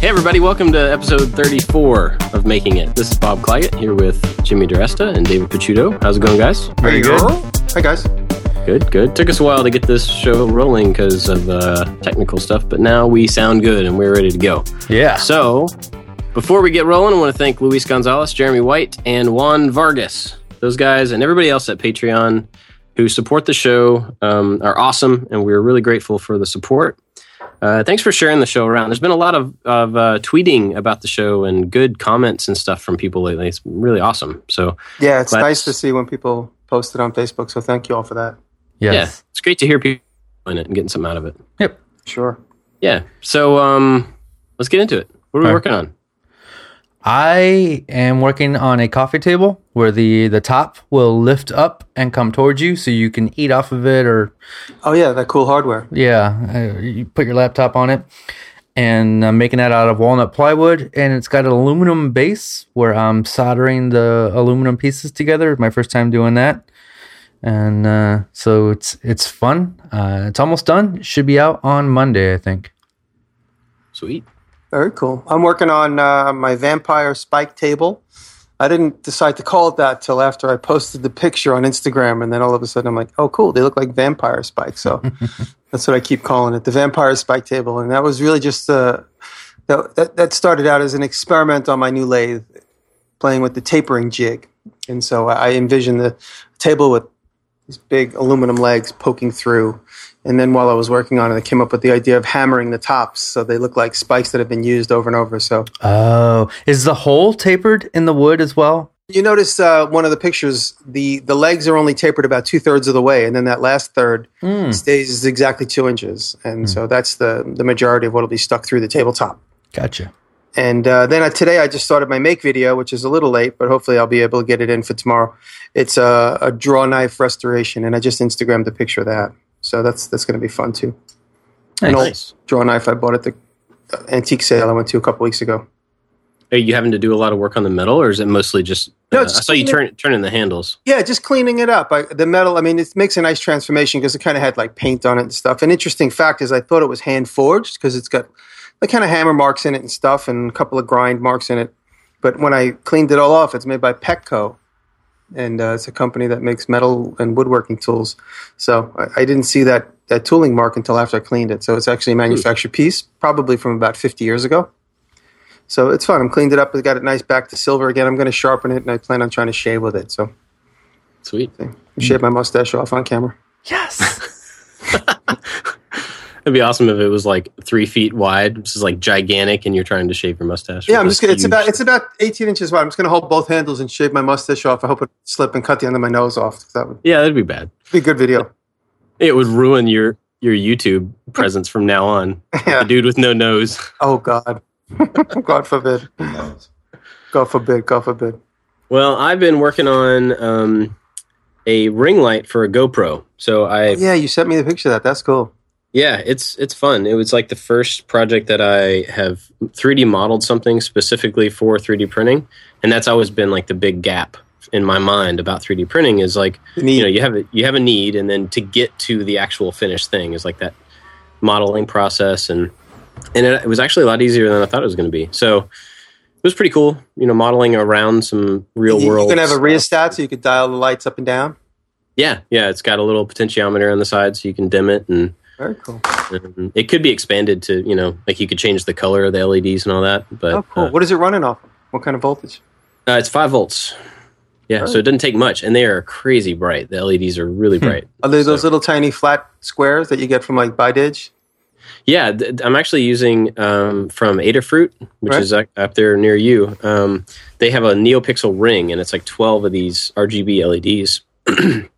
Hey, everybody, welcome to episode 34 of Making It. This is Bob Clagett here with Jimmy DiResta and David Picciuto. How's it going, guys? Very good. Hi, guys. Good, good. Took us a while to get this show rolling because of uh, technical stuff, but now we sound good and we're ready to go. Yeah. So, before we get rolling, I want to thank Luis Gonzalez, Jeremy White, and Juan Vargas. Those guys and everybody else at Patreon who support the show um, are awesome, and we're really grateful for the support. Uh, thanks for sharing the show around. There's been a lot of, of uh, tweeting about the show and good comments and stuff from people lately. It's really awesome. So, Yeah, it's nice to see when people post it on Facebook. So thank you all for that. Yes. yeah, it's great to hear people in it and getting something out of it. Yep. Sure. Yeah. So, um, let's get into it. What are we All right. working on? I am working on a coffee table where the the top will lift up and come towards you, so you can eat off of it, or Oh yeah, that cool hardware. yeah, uh, you put your laptop on it. And I'm making that out of walnut plywood, and it's got an aluminum base where I'm soldering the aluminum pieces together. My first time doing that, and uh, so it's it's fun. Uh, it's almost done. It should be out on Monday, I think. Sweet. Very cool. I'm working on uh, my vampire spike table. I didn't decide to call it that till after I posted the picture on Instagram, and then all of a sudden I'm like, oh, cool, they look like vampire spikes. So that's what I keep calling it, the vampire spike table. And that was really just uh, that, that that started out as an experiment on my new lathe, playing with the tapering jig. And so I envisioned the table with these big aluminum legs poking through. And then while I was working on it, I came up with the idea of hammering the tops so they look like spikes that have been used over and over. So Oh, is the hole tapered in the wood as well? you notice uh, one of the pictures, the, the legs are only tapered about two thirds of the way, and then that last third stays exactly two inches. And so that's the, the majority of what will be stuck through the tabletop. Gotcha. And uh, then uh, today I just started my make video, which is a little late, but hopefully I'll be able to get it in for tomorrow. It's a, a draw knife restoration, and I just Instagrammed a picture of that. So that's that's going to be fun too. An old Nice. draw knife I bought at the antique sale I went to a couple weeks ago. Are you having to do a lot of work on the metal, or is it mostly just? No, uh, I saw you turn turning the handles. Yeah, just cleaning it up. I, the metal, I mean, it makes a nice transformation because it kind of had like paint on it and stuff. An interesting fact is I thought it was hand forged because it's got like kind of hammer marks in it and stuff and a couple of grind marks in it. But when I cleaned it all off, it's made by Pexto. And uh, it's a company that makes metal and woodworking tools. So I, I didn't see that, that tooling mark until after I cleaned it. So it's actually a manufactured piece, probably from about 50 years ago. So it's fun. I'm cleaned it up. I got it nice back to silver again. I'm going to sharpen it and I plan on trying to shave with it. So Sweet. shave my mustache off on camera. Yes. It'd be awesome if it was like three feet wide, which is like gigantic, and you're trying to shave your mustache. Yeah, I'm just gonna, it's about it's about 18 inches wide. I'm just gonna hold both handles and shave my mustache off. I hope it slip and cut the end of my nose off. That would Yeah, that'd be bad. be a good video. It would ruin your your YouTube presence from now on. Yeah. A dude with no nose. Oh God, God forbid. God forbid. God forbid. Well, I've been working on um, a ring light for a GoPro. So I Yeah, you sent me the picture of that. That's cool. Yeah, it's it's fun. It was like the first project that I have 3D modeled something specifically for 3D printing, and that's always been like the big gap in my mind about 3D printing is like Neat. you know you have a, you have a need, and then to get to the actual finished thing is like that modeling process, and and it, it was actually a lot easier than I thought it was going to be. So it was pretty cool, you know, modeling around some real You, you can have a rheostat so you could dial the lights up and down. Yeah, yeah, it's got a little potentiometer on the side, so you can dim it and. Very cool. Um, it could be expanded to, you know, like you could change the color of the LEDs and all that. But Oh, cool. uh, what is it running off? of? What kind of voltage? uh, it's five volts. Yeah, so it doesn't take much, and they are crazy bright. The LEDs are really bright. Are they those little tiny flat squares that you get from like Bidage? Yeah, th- I'm actually using um, from Adafruit, which Right. is up up there near you. Um, they have a NeoPixel ring, and it's like 12 of these RGB LEDs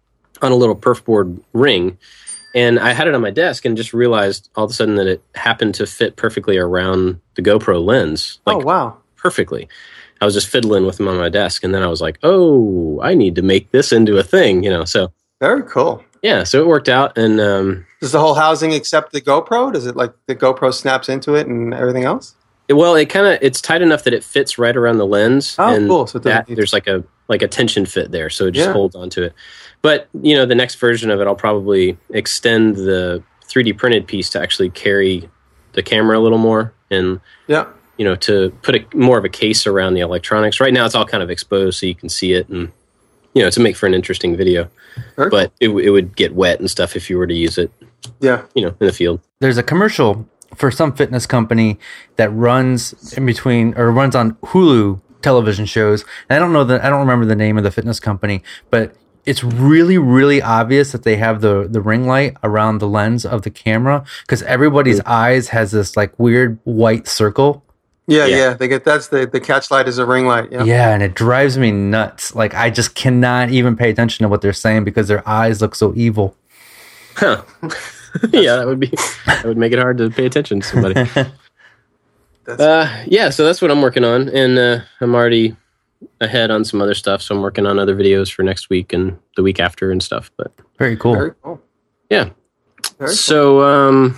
on a little perf board ring. And I had it on my desk and just realized all of a sudden that it happened to fit perfectly around the GoPro lens. Like oh wow. perfectly. I was just fiddling with them on my desk, and then I was like, "Oh, I need to make this into a thing," you know. So Very cool. yeah, so it worked out, and um, Does the whole housing accept the GoPro? Does it like the GoPro snaps into it and everything else? it- well, it kind of it's tight enough that it fits right around the lens. Oh, cool. So that, there's like a like a tension fit there, so it just Yeah. holds onto it. But you know, the next version of it, I'll probably extend the 3D printed piece to actually carry the camera a little more, and Yeah. you know, to put a more of a case around the electronics. Right now, it's all kind of exposed, so you can see it, and you know, to make for an interesting video. Very But it, it would get wet and stuff if you were to use it, Yeah. you know, in the field. there's a commercial for some fitness company that runs in between or runs on Hulu television shows. And I don't know the I don't remember the name of the fitness company, but it's really really obvious that they have the the ring light around the lens of the camera because everybody's mm. eyes has this like weird white circle. Yeah, Yeah. yeah. They get that's the the catch light is a ring light. Yeah. Yeah, and it drives me nuts. Like I just cannot even pay attention to what they're saying because their eyes look so evil. Huh. yeah, that would be that would make it hard to pay attention to somebody. That's, Uh, yeah, so that's what I'm working on, and uh, I'm already ahead on some other stuff. So I'm working on other videos for next week and the week after and stuff. But Very cool. very cool. yeah, Very so um,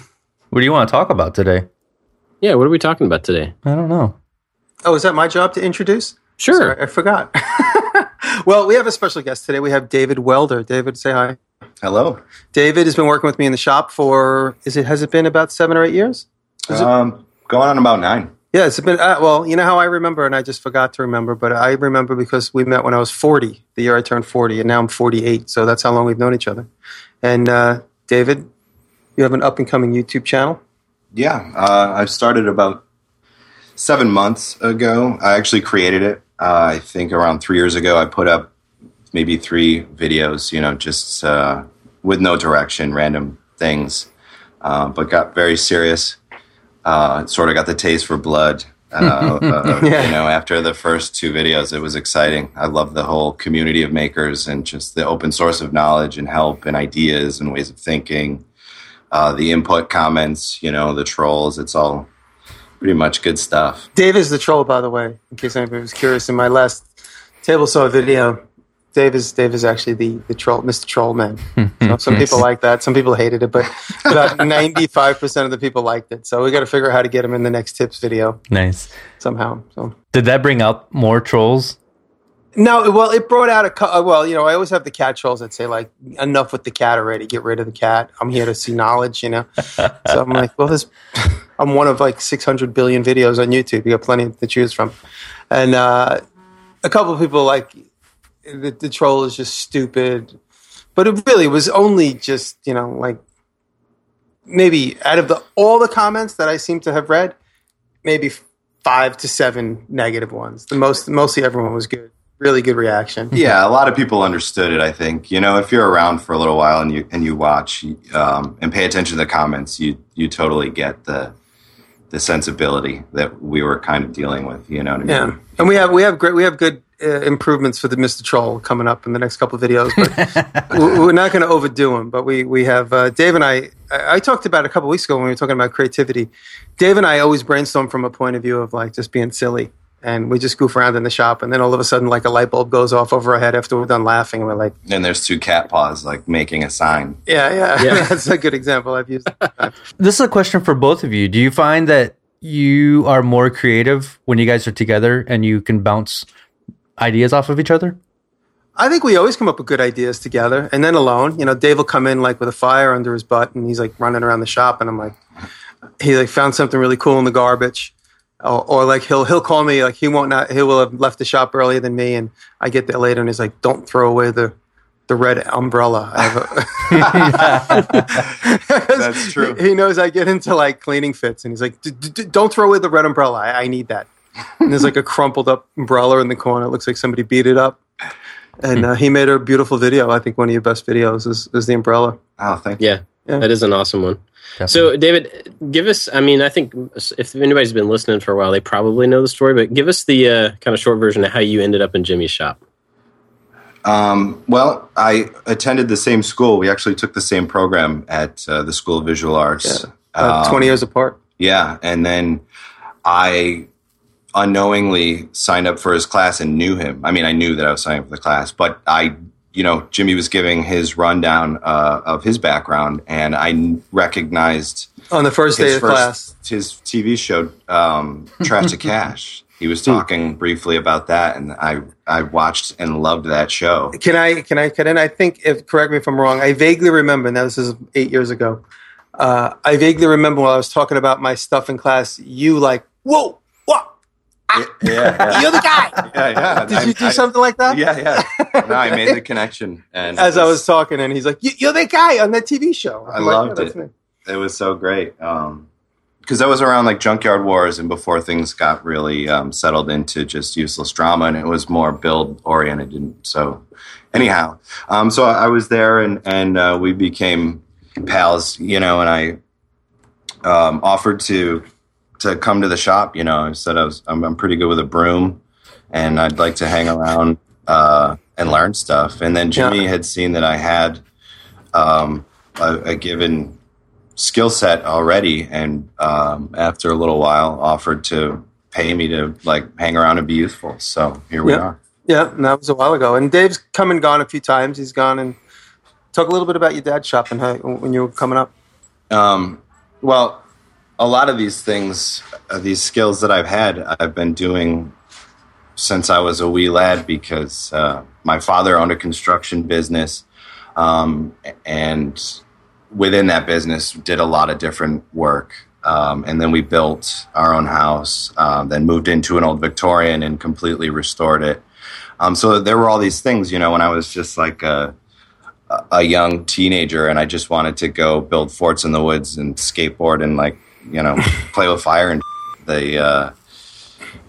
What do you want to talk about today? yeah, what are we talking about today? I don't know. Oh, is that my job to introduce? Sure. Sorry, I forgot. well, we have a special guest today. We have David Welder. David, say hi. Hello. David has been working with me in the shop for is it has it been about seven or eight years? Is it- Um, going on about nine. Yeah, it's been uh, well. You know how I remember, and I just forgot to remember, but I remember because we met when I was forty, the year I turned forty, and now I'm forty-eight. So that's how long we've known each other. And uh, David, you have an up and coming YouTube channel. Yeah, uh, I started about seven months ago. I actually created it. Uh, I think around three years ago. I put up maybe three videos. You know, just uh, with no direction, random things, uh, but got very serious. Uh, sort of got the taste for blood. Uh, uh, Yeah. You know, after the first two videos, it was exciting. I love the whole community of makers and just the open source of knowledge and help and ideas and ways of thinking. Uh, the input comments, you know, the trolls. It's all pretty much good stuff. Dave is the troll, by the way, in case anybody was curious. In my last table saw video, Dave is Dave is actually the the troll, Mr. Trollman. So some people like that, some people hated it, but about ninety five percent of the people liked it. So we got to figure out how to get him in the next tips video Nice. somehow. So Did that bring out more trolls? no, well, it brought out a uh, well, you know, I always have the cat trolls that say like, enough with the cat already, get rid of the cat. I'm here to see knowledge, you know. so I'm like, well, this, I'm one of like 600 billion videos on YouTube. You got plenty to choose from, and uh, a couple of people like the, the troll is just stupid, but it really was only just you know like maybe out of the all the comments that I seem to have read, maybe five to seven negative ones. The most mostly everyone was good, really good reaction. Yeah, a lot of people understood it. I think you know if you're around for a little while and you and you watch um, and pay attention to the comments, you you totally get the the sensibility that we were kind of dealing with. You know what I mean? Yeah, and we have we have great we have good uh, improvements for the Mr. Troll coming up in the next couple of videos. But we- we're not going to overdo them. But we we have uh, Dave and I. I I talked about a couple weeks ago when we were talking about creativity. Dave and I always brainstorm from a point of view of like just being silly, and we just goof around in the shop, and then all of a sudden like a light bulb goes off over our head after we're done laughing, and we're like, And there's two cat paws like making a sign. yeah, yeah, Yeah. that's a good example I've used. This is a question for both of you. Do you find that you are more creative when you guys are together and you can bounce ideas off of each other? I think we always come up with good ideas together, and then alone. You know, Dave will come in like with a fire under his butt, and he's like running around the shop, and I'm like, he like found something really cool in the garbage, or, or like he'll he'll call me like he won't not he will have left the shop earlier than me, and I get there later, and he's like, don't throw away the the red umbrella. I have a That's true. He knows I get into like cleaning fits, and he's like, "D- d- d- "Don't throw away the red umbrella. I, I need that." And there's like a crumpled up umbrella in the corner. It looks like somebody beat it up. And uh, he made a beautiful video. I think one of your best videos is, is the umbrella. Oh, thank you. Yeah, Yeah. that is an awesome one. Definitely. So, David, give us. I mean, I think if anybody's been listening for a while, they probably know the story. But give us the uh, kind of short version of how you ended up in Jimmy's shop. Um, well, I attended the same school. We actually took the same program at uh, the School of Visual Arts. Uh, Um, 20 years apart. Yeah, and then I unknowingly signed up for his class and knew him. I mean, I knew that I was signing up for the class, but I, you know, Jimmy was giving his rundown uh, of his background, and I n- recognized On the first day of first class. his TV show, um, Trash to Cash. He was talking briefly about that, and I I watched and loved that show. Can I, can I, can I, I think, if, correct me if I'm wrong, I vaguely remember, now this is eight years ago, uh, I vaguely remember while I was talking about my stuff in class, you like, whoa, Yeah, yeah, you're the guy. yeah. yeah. Did I- you do I- something like that? Yeah, yeah. No, I made the connection, and As it I was talking, and he's like, "You- "You're the guy on that TV show." I I'm like, loved "Yeah, it. me." it was so great because that was around like Junkyard Wars and before things got really um, settled into just useless drama, and it was more build oriented. And so, anyhow, um, so I was there, and and uh, we became pals, you know, and I um, offered to to come to the shop. You know, I said I was I'm, I'm pretty good with a broom, and I'd like to hang around uh, and learn stuff. And then Jimmy Yeah. had seen that I had um, a, a given skill set already, and um, after a little while, offered to pay me to like hang around and be youthful. So here we Yeah. are. Yeah, and that was a while ago. And Dave's come and gone a few times. He's gone and talk a little bit about your dad's shop and how when you were coming up. Um, well, a lot of these things, uh, these skills that I've had, I've been doing since I was a wee lad because uh, my father owned a construction business, um, and within that business, did a lot of different work. Um, and then we built our own house, um, then moved into an old Victorian and completely restored it. Um, so there were all these things, you know, when I was just like a, a young teenager and I just wanted to go build forts in the woods and skateboard and like, you know, play with fire and the, uh,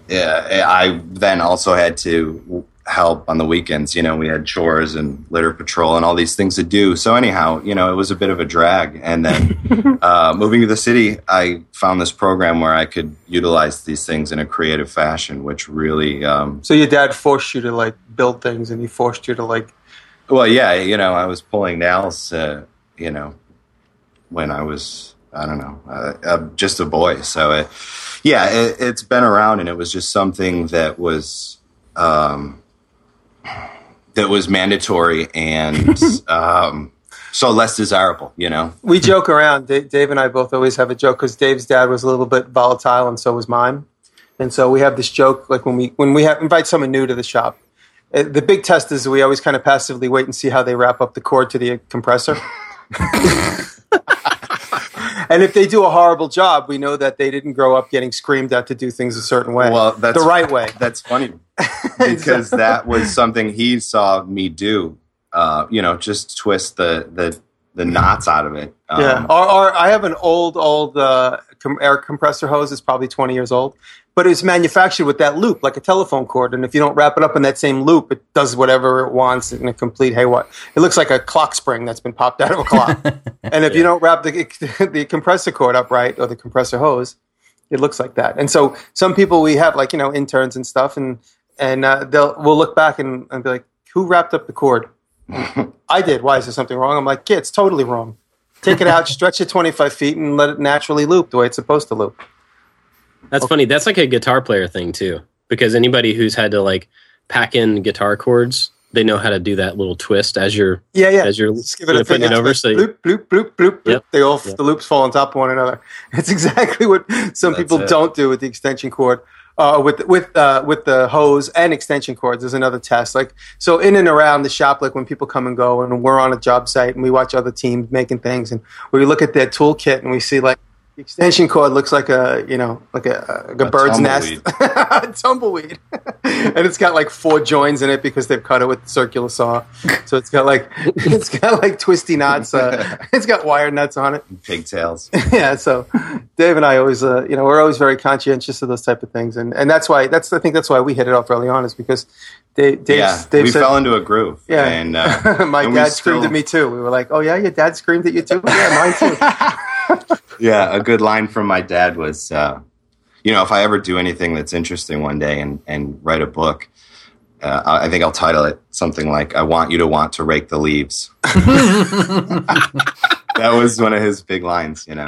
yeah, I then also had to help on the weekends. You know, we had chores and litter patrol and all these things to do. So anyhow, you know, it was a bit of a drag. And then uh, moving to the city, I found this program where I could utilize these things in a creative fashion, which really, um, So your dad forced you to like build things, and he forced you to like. well, yeah, you know, I was pulling nails, uh, you know, when I was, I don't know, uh, uh, just a boy. So, it, yeah, it, it's been around, and it was just something that was, um, that was mandatory and um, so less desirable. You know, We joke around. Dave, Dave and I both always have a joke because Dave's dad was a little bit volatile, and so was mine. And so we have this joke, like when we when we have, invite someone new to the shop. uh, The big test is we always kind of passively wait and see how they wrap up the cord to the compressor. and if they do a horrible job, we know that they didn't grow up getting screamed at to do things a certain way. Well, that's the right way. That's funny because that was something he saw me do. Uh, you know, just twist the the the knots out of it. Um, Yeah, or, or I have an old, old uh, com- air compressor hose. It's probably twenty years old, but it's manufactured with that loop, like a telephone cord. And if you don't wrap it up in that same loop, it does whatever it wants in a complete haywire. It looks like a clock spring that's been popped out of a clock. and if you don't wrap the the compressor cord up right or the compressor hose, it looks like that. And so some people we have like you know interns and stuff, and and uh, they'll we'll look back and, and be like, who wrapped up the cord? I did. Why is there something wrong? I'm like, yeah, it's totally wrong. Take it out, stretch it 25 feet, and let it naturally loop the way it's supposed to loop. That's funny. That's like a guitar player thing too, because anybody who's had to like pack in guitar cords, they know how to do that little twist as you're Yeah, yeah. as you're Just give it you a putting thing. it over. It's So bloop, bloop, bloop, bloop, bloop. Yep. They all Yep. the loops fall on top of one another. It's exactly what some That's people it. don't do with the extension cord. Uh, with with uh, with the hose and extension cords, there's another test. Like so, in and around the shop, like when people come and go, and we're on a job site and we watch other teams making things, and we look at their toolkit and we see like the extension cord looks like a you know like a, like a, A bird's nest, tumbleweed. a tumbleweed, and it's got like four joins in it because they've cut it with the circular saw. So it's got like it's got like twisty knots. Uh, it's got wire nuts on it. pigtails. Yeah. So Dave and I always, uh, you know, we're always very conscientious of those type of things, and and that's why that's I think that's why we hit it off early on is because Dave, yeah, Dave we said, fell into a groove. yeah, and uh, my and dad screamed still- at me too. We were like, oh yeah, your dad screamed at you too. Yeah, mine too. Yeah, a good line from my dad was, uh, you know, if I ever do anything that's interesting one day and and write a book, uh, I I think I'll title it something like "I want you to want to rake the leaves." that was one of his big lines, you know.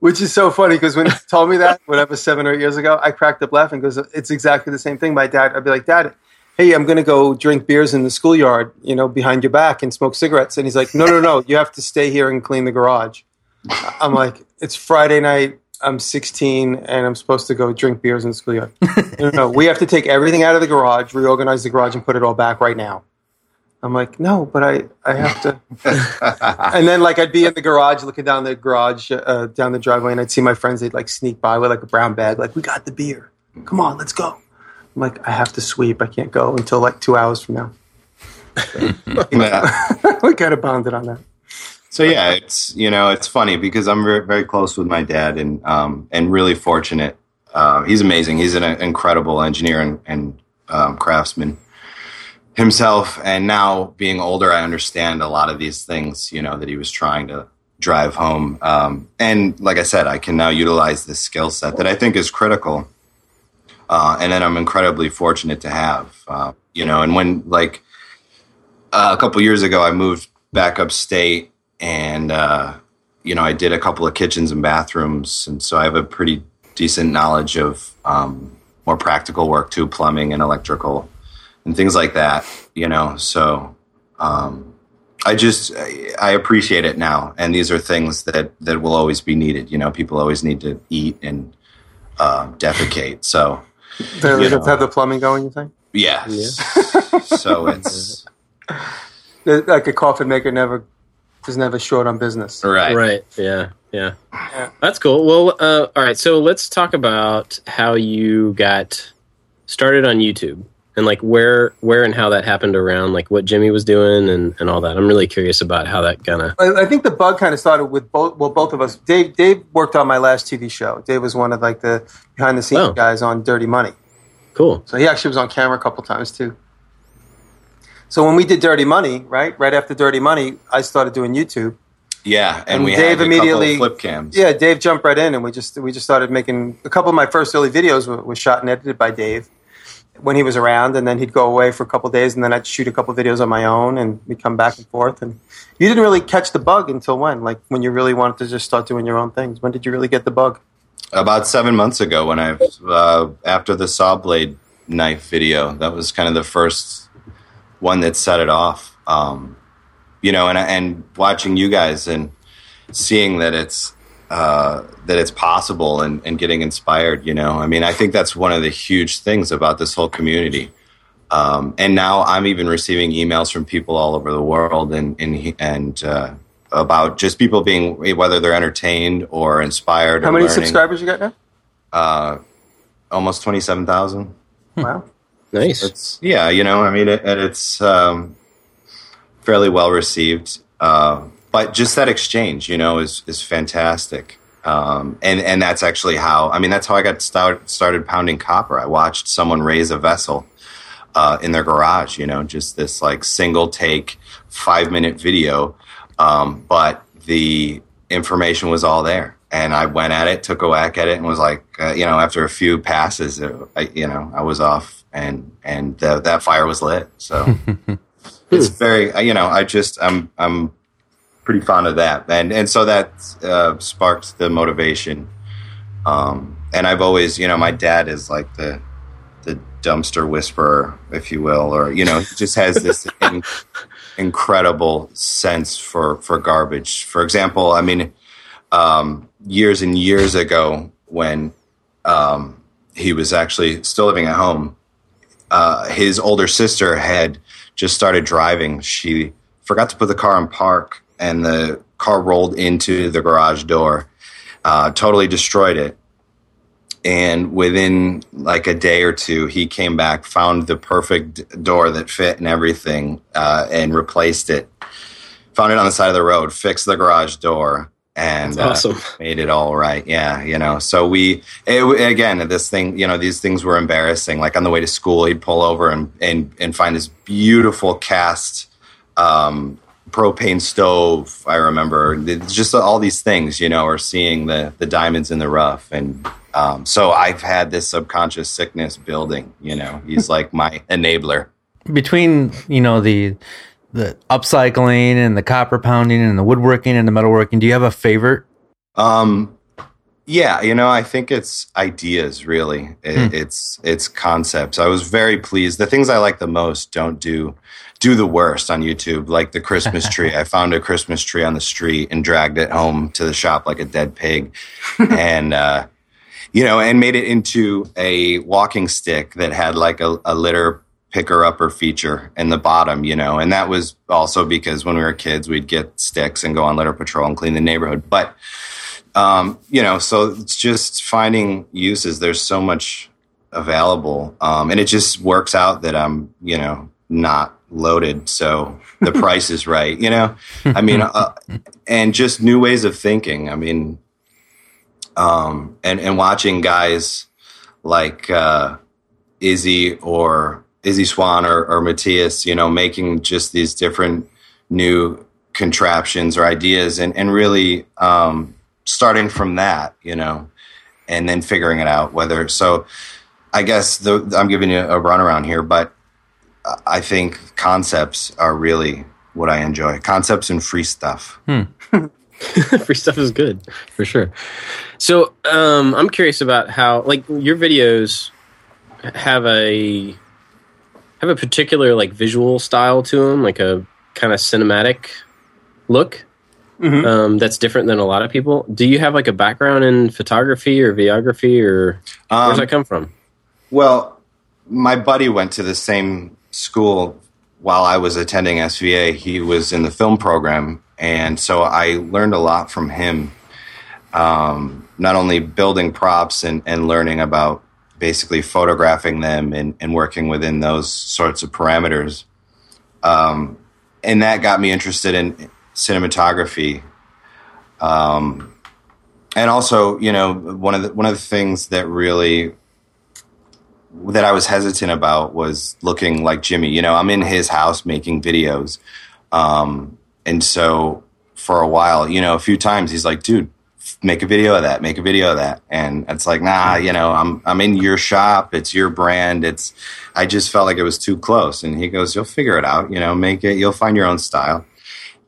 Which is so funny because when he told me that, whatever, seven or eight years ago, I cracked up laughing because it's exactly the same thing. My dad, I'd be like, Dad, hey, I'm going to go drink beers in the schoolyard, you know, behind your back and smoke cigarettes. And he's like, No, no, no, you have to stay here and clean the garage. I'm like, It's Friday night. I'm 16 and I'm supposed to go drink beers in the schoolyard. no, no, no, we have to take everything out of the garage, reorganize the garage, and put it all back right now. I'm like, no, but I, I have to. and then like I'd be in the garage looking down the garage, uh, down the driveway, and I'd see my friends. They'd like sneak by with like a brown bag, like we got the beer. come on, let's go. I'm like, I have to sweep. I can't go until like two hours from now. We kind of bonded on that. So yeah, it's you know it's funny because I'm very, very close with my dad and um, and really fortunate. Uh, he's amazing. He's an incredible engineer and, and um, craftsman himself. And now being older, I understand a lot of these things. You know that he was trying to drive home. Um, and like I said, I can now utilize this skill set that I think is critical. Uh, and then I'm incredibly fortunate to have. Uh, you know, and when like uh, a couple years ago, I moved back upstate and uh, you know I did a couple of kitchens and bathrooms, and so I have a pretty decent knowledge of um, more practical work too, plumbing and electrical and things like that. You know, so um, I just I appreciate it now, and these are things that that will always be needed. You know, people always need to eat and uh, defecate. So To, You know. have the plumbing going, you think? yes, so it's Like a coffin maker never is never short on business. right. Right. Yeah. Yeah. Yeah. That's cool. Well, uh, all right. So let's talk about how you got started on YouTube and like where, where and how that happened around like what Jimmy was doing and, and all that. I'm really curious about how that kind of. I, I think the bug kind of started with both. Well, both of us. Dave. Dave worked on my last TV show. Dave was one of like the behind the scenes Oh. guys on Dirty Money. Cool. So he actually was on camera a couple times too. So when we did Dirty Money, right, right after Dirty Money, I started doing YouTube. Yeah, and, And we Dave had a immediately- couple of flip cams. Yeah, Dave jumped right in, and we just we just started making a couple of my first early videos were, were shot and edited by Dave when he was around, and then he'd go away for a couple of days, and then I'd shoot a couple of videos on my own, and we'd come back and forth. And you didn't really catch the bug until when? Like when you really wanted to just start doing your own things. When did you really get the bug? about seven months ago when I uh, after the saw blade knife video. That was kind of the first one that set it off. Um, you know, and and watching you guys and seeing that it's uh, that it's possible and, and getting inspired. You know, I mean, I think that's one of the huge things about this whole community. Um, and now I'm even receiving emails from people all over the world and and and uh, about just people being whether they're entertained or inspired. How or many learning. subscribers you got now? Uh, almost twenty seven thousand. Wow. Nice. It's yeah, you know, I mean, it, and it's um, fairly well received. Uh, but just that exchange, you know, is is fantastic. Um, and and that's actually how I mean that's how I got start, started pounding copper. I watched someone raise a vessel uh, in their garage. You know, just this like single take five minute video, um, but the information was all there. And I went at it, took a whack at it, and was like, uh, you know, after a few passes, it, I, you know, I was off, and and the, that fire was lit. So it's very, uh, you know, I just I'm I'm pretty fond of that, and and so that uh, sparked the motivation. Um, and I've always, you know, my dad is like the the dumpster whisperer, if you will, or you know, he just has this in, incredible sense for for garbage. For example, I mean, um, years and years ago when um, he was actually still living at home, uh, his older sister had just started driving. She forgot to put the car in park, and the car rolled into the garage door, uh, totally destroyed it. And within like a day or two, he came back, found the perfect door that fit and everything, uh, and replaced it. Found it on the side of the road, fixed the garage door, and uh, awesome. made it all right. Yeah, you know. So we it, again, this thing, you know, these things were embarrassing. Like on the way to school, he'd pull over and and and find this beautiful cast um, propane stove. I remember It's just all these things, you know, or seeing the the diamonds in the rough, and um, so I've had this subconscious sickness building. You know, he's like my enabler. between you know the the upcycling and the copper pounding and the woodworking and the metalworking do you have a favorite Um, yeah, you know, I think it's ideas really. It, It's it's concepts. I was very pleased. The things I like the most don't do do the worst on YouTube, like the Christmas tree. I found a Christmas tree on the street and dragged it home to the shop like a dead pig, and uh, you know, and made it into a walking stick that had like a, a litter picker upper feature in the bottom, you know, and that was also because when we were kids, we'd get sticks and go on litter patrol and clean the neighborhood, but um, you know, so it's just finding uses. There's so much available, um, and it just works out that I'm you know not loaded, so the price is right. You know, I mean, uh, and just new ways of thinking. I mean, um, and and watching guys like uh, Izzy or Izzy Swan or, or Matthias, you know, making just these different new contraptions or ideas, and and really um, starting from that, you know, and then figuring it out. Whether so, I guess the, I'm giving you a runaround here, but I think concepts are really what I enjoy. Concepts and free stuff. free stuff is good for sure. So um, I'm curious about how like your videos have a have a particular like visual style to them, like a kind of cinematic look. Um, that's different than a lot of people. Do you have like a background in photography or videography, or where does Um, that come from? Well, my buddy went to the same school while I was attending SVA. He was in the film program, and so I learned a lot from him. Um, not only building props and, and learning about basically photographing them and, and working within those sorts of parameters. Um, and that got me interested in cinematography. Um, and also, you know, one of the one of the things that really that I was hesitant about was looking like Jimmy. You know, I'm in his house making videos. Um, and so for a while, you know, a few times he's like, dude, make a video of that, make a video of that. And it's like, nah, you know, I'm, I'm in your shop. It's your brand. It's, I just felt like it was too close. And he goes, you'll figure it out, you know, make it, you'll find your own style.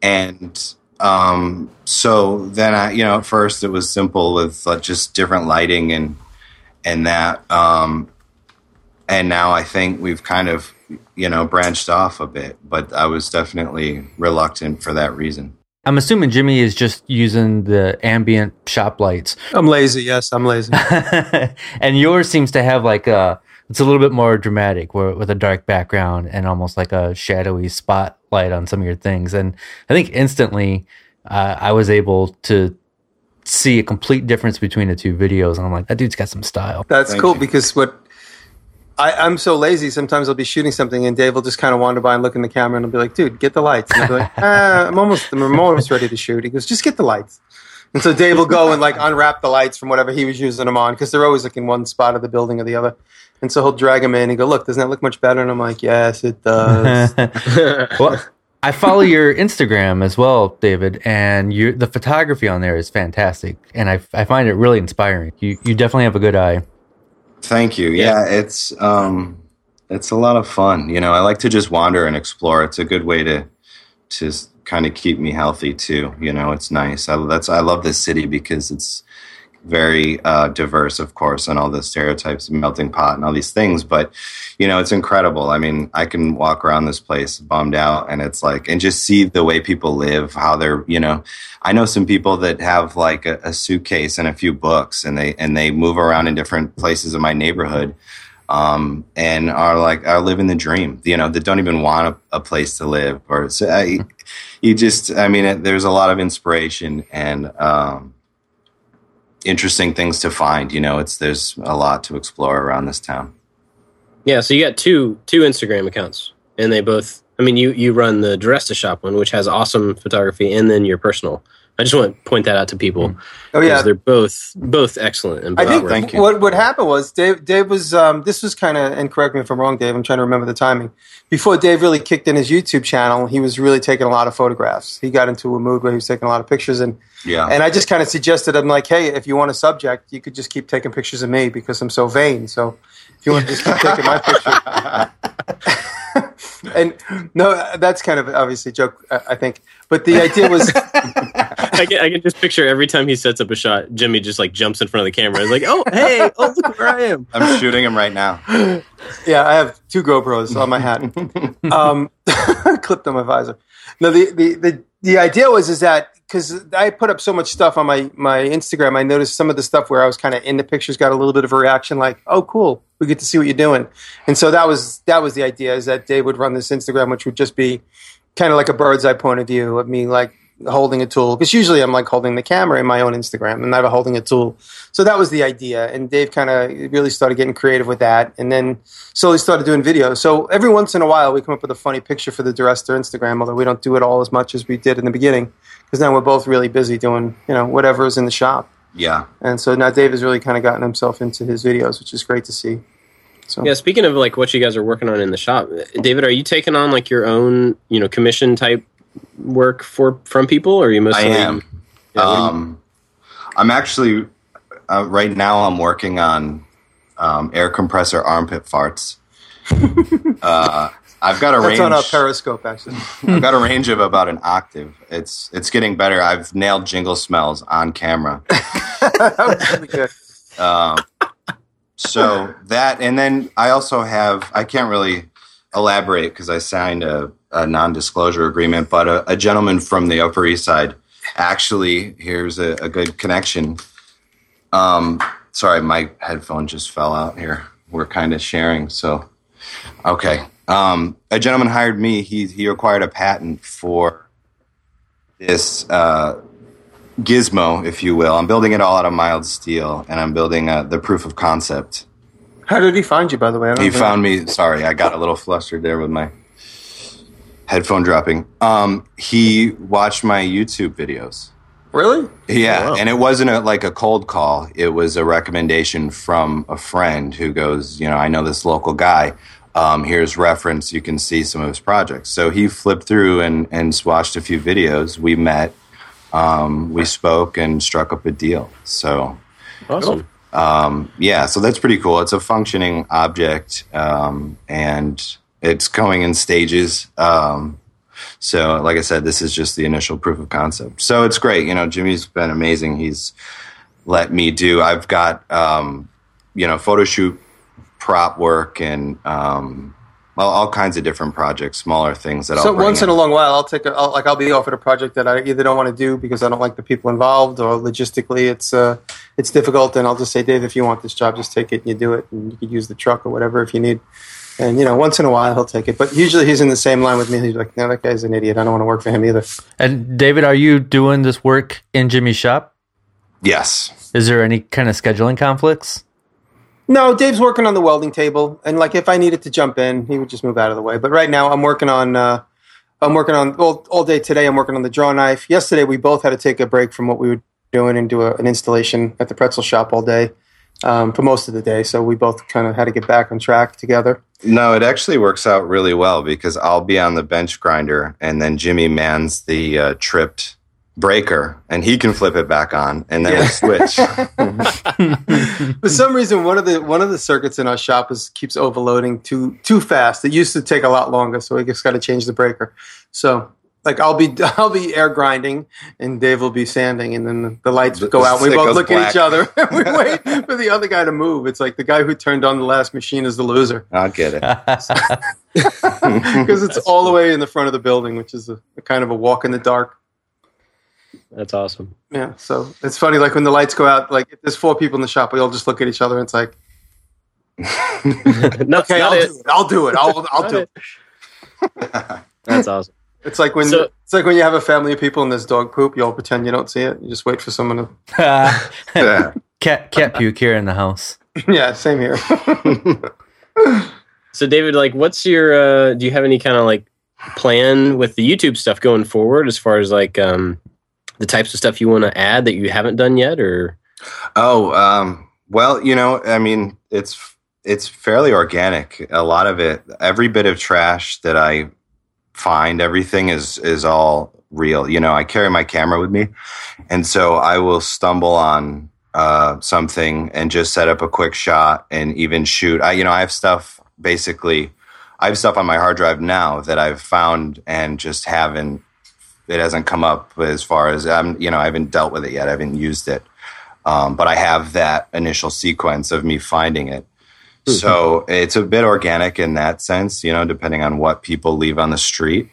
And, um, so then I, you know, at first it was simple with just different lighting and, and that, um, and now I think we've kind of you know branched off a bit, but I was definitely reluctant for that reason. I'm assuming Jimmy is just using the ambient shop lights, I'm lazy. Yes, I'm lazy. and yours seems to have like a. It's a little bit more dramatic, where with a dark background and almost like a shadowy spotlight on some of your things. And I think instantly, uh, I was able to see a complete difference between the two videos. And I'm like, that dude's got some style. That's Thank cool you. because what I, I'm so lazy. Sometimes I'll be shooting something and Dave will just kind of wander by and look in the camera and I'll be like, "Dude, get the lights." And I'll be like, ah, "I'm almost, I'm almost ready to shoot." He goes, "Just get the lights." And so Dave will go and like unwrap the lights from whatever he was using them on because they're always like in one spot of the building or the other. And so he'll drag them in and go, "Look, doesn't that look much better?" And I'm like, "Yes, it does." well, I follow your Instagram as well, David, and you the photography on there is fantastic, and I, I find it really inspiring. You you definitely have a good eye. Thank you. Yeah, it's um, it's a lot of fun. You know, I like to just wander and explore. It's a good way to to kind of keep me healthy too. You know, it's nice. I, that's I love this city because it's very uh, diverse, of course, and all the stereotypes, melting pot, and all these things. But you know, it's incredible. I mean, I can walk around this place bummed out, and it's like, and just see the way people live, how they're, you know, I know some people that have like a, a suitcase and a few books, and they and they move around in different places in my neighborhood, um, and are like are living the dream. You know, that don't even want a, a place to live, or so I, you just, I mean, there's a lot of inspiration and. Um, interesting things to find you know it's there's a lot to explore around this town Yeah, so you got two two Instagram accounts, and they both. I mean, you you run the DiResta Shop one, which has awesome photography, and then your personal. I just want to point that out to people. Oh yeah, they're both both excellent. And I think. Thank you. what what happened was Dave Dave was um, this was kind of and correct me if I'm wrong, Dave. I'm trying to remember the timing. Before Dave really kicked in his YouTube channel, he was really taking a lot of photographs. He got into a mood where he was taking a lot of pictures, and yeah and I just kind of suggested I'm like, hey, if you want a subject, you could just keep taking pictures of me because I'm so vain. So if you want to just keep taking my picture, and no, that's kind of obviously a joke, I I think. But the idea was. I can, I can just picture every time he sets up a shot, Jimmy just like jumps in front of the camera. He's like, "Oh, hey, oh look where I am." i'm shooting him right now Yeah, I have two GoPros on my hat, um, clipped on my visor. No, the, the, the, the idea was is that because I put up so much stuff on my, my Instagram, I noticed some of the stuff where I was kind of in the pictures got a little bit of a reaction, like, "Oh, cool, we get to see what you're doing," and so that was that was the idea is that Dave would run this Instagram, which would just be kind of like a bird's eye point of view of me, like holding a tool because usually I'm like holding the camera in my own Instagram and never holding a tool. So that was the idea. And Dave kind of really started getting creative with that and then slowly started doing videos. So every once in a while we come up with a funny picture for the DiResta Instagram, although we don't do it all as much as we did in the beginning because now we're both really busy doing, you know, whatever is in the shop. Yeah. And so now Dave has really kind of gotten himself into his videos, which is great to see. So Yeah, speaking of like what you guys are working on in the shop, David, are you taking on like your own, you know, commission type work for from people, or are you I am. Yeah, what do you- Um, I'm actually uh, right now. I'm working on um, air compressor armpit farts. uh, I've got a that's range. on our Periscope actually. I've got a range of about an octave. It's it's getting better. I've nailed jingle smells on camera. that was really good. Um, so that, and then I also have. I can't really elaborate because I signed a, a non-disclosure agreement. But a, a gentleman from the Upper East Side, actually, here's a, a good connection. Um, sorry, my headphone just fell out here. We're kind of sharing, so okay. Um, a gentleman hired me. He he acquired a patent for this uh, gizmo, if you will. I'm building it all out of mild steel, and I'm building uh, the proof of concept. How did he find you, by the way? He found me. Sorry, I got a little flustered there with my headphone dropping. Um, he watched my YouTube videos. Really? Yeah, wow. and it wasn't a, like a cold call. It was a recommendation from a friend who goes, you know, I know this local guy. Um, here's reference. You can see some of his projects. So he flipped through and and watched a few videos. We met, um, we spoke, and struck up a deal. So awesome. um, yeah, so that's pretty cool. It's a functioning object, um, and it's going in stages. Um, so, like I said, this is just the initial proof of concept. So it's great. You know, Jimmy's been amazing. He's let me do. I've got um, you know photo shoot prop work and um, well, all kinds of different projects, smaller things that So I'll once in a long while, I'll take a I'll, like I'll be offered a project that I either don't want to do because I don't like the people involved, or logistically it's uh it's difficult, and I'll just say, Dave, if you want this job, just take it and you do it, and you could use the truck or whatever if you need. And you know, once in a while he'll take it, but usually he's in the same line with me. He's like, "No, that guy's an idiot. I don't want to work for him either." And David, are you doing this work in Jimmy's shop? Yes. Is there any kind of scheduling conflicts? No, Dave's working on the welding table, and like if I needed to jump in, he would just move out of the way. But right now, I'm working on. Uh, I'm working on all, all day today. I'm working on the draw knife. Yesterday, we both had to take a break from what we were doing and do a, an installation at the pretzel shop all day um, for most of the day. So we both kind of had to get back on track together. No, it actually works out really well because I'll be on the bench grinder and then Jimmy mans the uh, tripped breaker and he can flip it back on and then we switch. For some reason, one of the one of the circuits in our shop is keeps overloading too too fast. It used to take a lot longer, so we just got to change the breaker. So. Like I'll be I'll be air grinding and Dave will be sanding and then the, the lights The- go out. We both goes look at each other and we wait for the other guy to move. It's like the guy who turned on the last machine is the loser I'll get it. because it's all the way in the front of the building, which is a, a kind of a walk in the dark. That's awesome. Yeah, so it's funny. Like when the lights go out, like if there's four people in the shop, we all just look at each other and it's like, no, okay, I'll do it. I'll do it. I'll I'll do it. it. That's awesome. It's like when So- it's like when you have a family of people and there's dog poop. You all pretend you don't see it. You just wait for someone to. Yeah. cat cat puke here in the house. yeah, same here. So, David, like, what's your? uh Do you have any kind of like plan with the YouTube stuff going forward, as far as like um the types of stuff you want to add that you haven't done yet, or Oh, um, well, you know, I mean, it's it's fairly organic. A lot of it, every bit of trash that I find, everything is is all real. You know, I carry my camera with me, and so I will stumble on uh, something and just set up a quick shot and even shoot. I, you know, I have stuff basically. I have stuff on my hard drive now that I've found and just haven't. It hasn't come up as far as I'm. You know, I haven't dealt with it yet. I haven't used it um, but I have that initial sequence of me finding it. So it's a bit organic in that sense, you know, depending on what people leave on the street.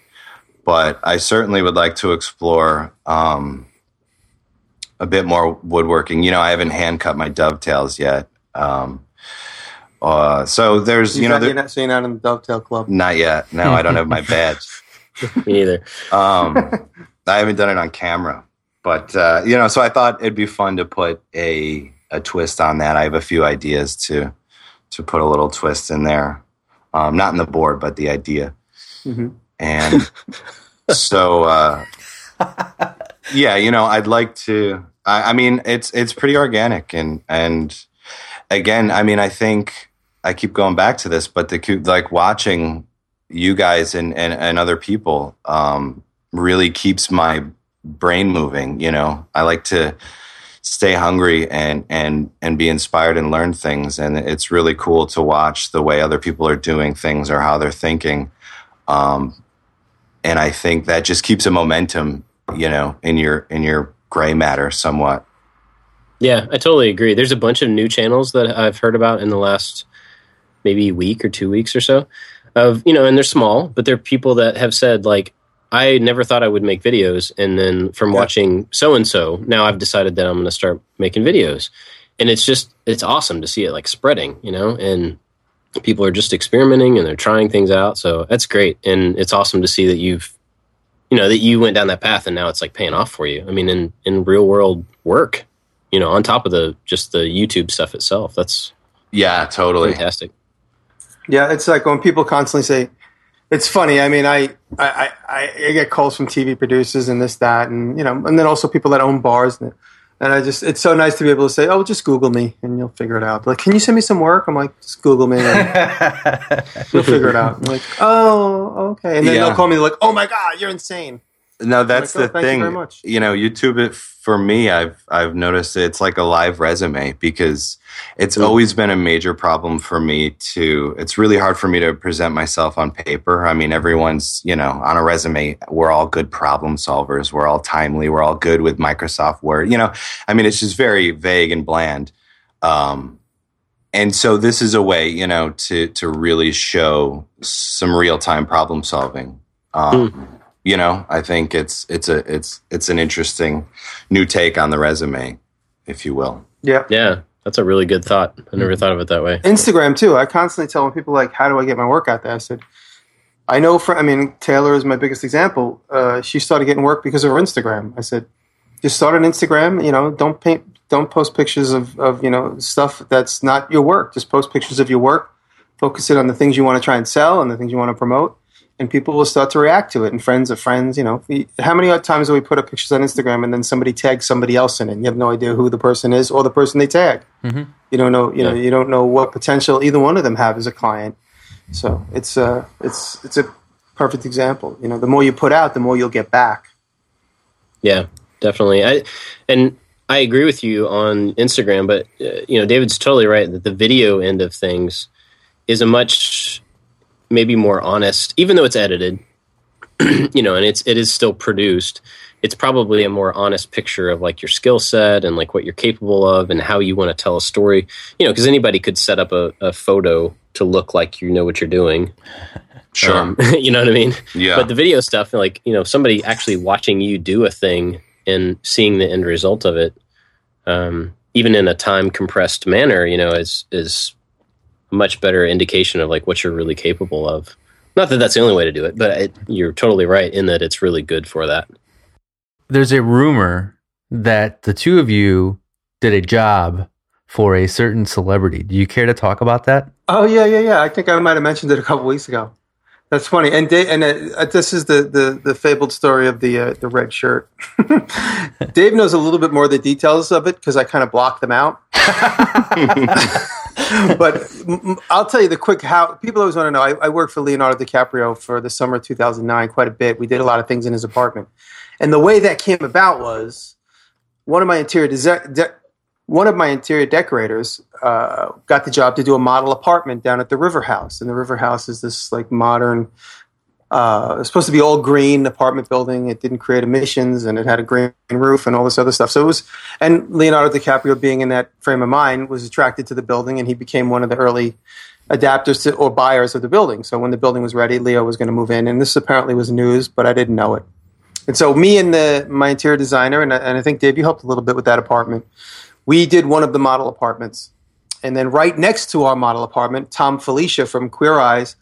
But I certainly would like to explore um, a bit more woodworking. You know, I haven't hand cut my dovetails yet. Um, uh, so there's, you You're know, not, there, you're not seeing out in the dovetail club. not yet. No, I don't have my badge. me neither? Um, I haven't done it on camera, but uh, you know, so I thought it'd be fun to put a a twist on that. I have a few ideas to to put a little twist in there, um, not in the board, but the idea. Mm-hmm. And so, uh, yeah, you know, I'd like to. I, I mean, it's it's pretty organic, and and again, I mean, I think I keep going back to this, but the like watching you guys and and, and other people um, really keeps my brain moving. You know, I like to stay hungry and and and be inspired and learn things, and it's really cool to watch the way other people are doing things or how they're thinking. Um, and I think that just keeps a momentum, you know, in your in your gray matter somewhat. Yeah, I totally agree. There's a bunch of new channels that I've heard about in the last maybe week or two weeks or so. Of you know, and they're small, but they're people that have said like, I never thought I would make videos, and then from yeah. watching so and so, now I've decided that I'm going to start making videos, and it's just it's awesome to see it like spreading, you know, and people are just experimenting and they're trying things out. So that's great, and it's awesome to see that you've you know that you went down that path and now it's like paying off for you. I mean, in in real world work, you know, on top of the just the YouTube stuff itself. That's yeah, totally fantastic. Yeah, it's like when people constantly say, "It's funny." I mean, I I I, I get calls from TV producers and this that, and you know, and then also people that own bars. And, and I just, it's so nice to be able to say, oh, just Google me and you'll figure it out. Like, can you send me some work? I'm like, just Google me and you'll figure it out. I'm like, oh, okay. And then yeah. they'll call me like, oh my God, you're insane. No, that's like, oh, the thing. You, you, know, YouTube it for me. I've I've noticed it's like a live resume because it's mm. always been a major problem for me to. It's really hard for me to present myself on paper. I mean, everyone's you know on a resume. We're all good problem solvers. We're all timely. We're all good with Microsoft Word. You know, I mean, it's just very vague and bland. Um, and so this is a way, you know, to to really show some real time problem solving. Um, mm you know, I think it's it's a it's it's an interesting new take on the resume, if you will. Yeah. Yeah. That's a really good thought. I never mm-hmm. thought of it that way. Instagram too. I constantly tell people like, "How do I get my work out there?" I said, "I know for. I mean, Taylor is my biggest example. Uh, she started getting work because of her Instagram. I said, just start an Instagram. You know, don't paint, don't post pictures of of you know stuff that's not your work. Just post pictures of your work. Focus it on the things you want to try and sell and the things you want to promote and people will start to react to it. And friends of friends, you know, how many times do we put up pictures on Instagram and then somebody tags somebody else in it? And you have no idea who the person is or the person they tag. Mm-hmm. You don't know, you yeah. know, you don't know what potential either one of them have as a client. So it's a, uh, it's it's a perfect example. You know, the more you put out, the more you'll get back. Yeah, definitely. I and I agree with you on Instagram, but uh, you know, David's totally right that the video end of things is a much maybe more honest, even though it's edited, you know, and it's it is still produced. It's probably a more honest picture of like your skill set and like what you're capable of and how you want to tell a story. You know, because anybody could set up a, a photo to look like you know what you're doing. Sure. Um, you know what I mean? Yeah. But the video stuff, like, you know, somebody actually watching you do a thing and seeing the end result of it, um, even in a time compressed manner, you know, is is much better indication of like what you're really capable of. Not that that's the only way to do it, but it, you're totally right in that it's really good for that. There's a rumor that the two of you did a job for a certain celebrity. Do you care to talk about that? Oh yeah, yeah, yeah. I think I might have mentioned it a couple weeks ago. That's funny. And Dave, and uh, this is the, the the fabled story of the uh, the red shirt. Dave knows a little bit more of the details of it because I kind of blocked them out. but I'll tell you the quick how people always want to know. I, I, worked for Leonardo DiCaprio for the summer of 2009 quite a bit. We did a lot of things in his apartment, and the way that came about was one of my interior de- one of my interior decorators uh, got the job to do a model apartment down at the River House, and the River House is this like modern uh, was supposed to be all green apartment building. It didn't create emissions, and it had a green roof and all this other stuff. So it was, and Leonardo DiCaprio, being in that frame of mind, was attracted to the building, and he became one of the early adapters to, or buyers of the building. So when the building was ready, Leo was going to move in, and this apparently was news, but I didn't know it. And so me and the my interior designer, and, and I think Dave, you helped a little bit with that apartment. We did one of the model apartments, and then right next to our model apartment, Thom Filicia from Queer Eyes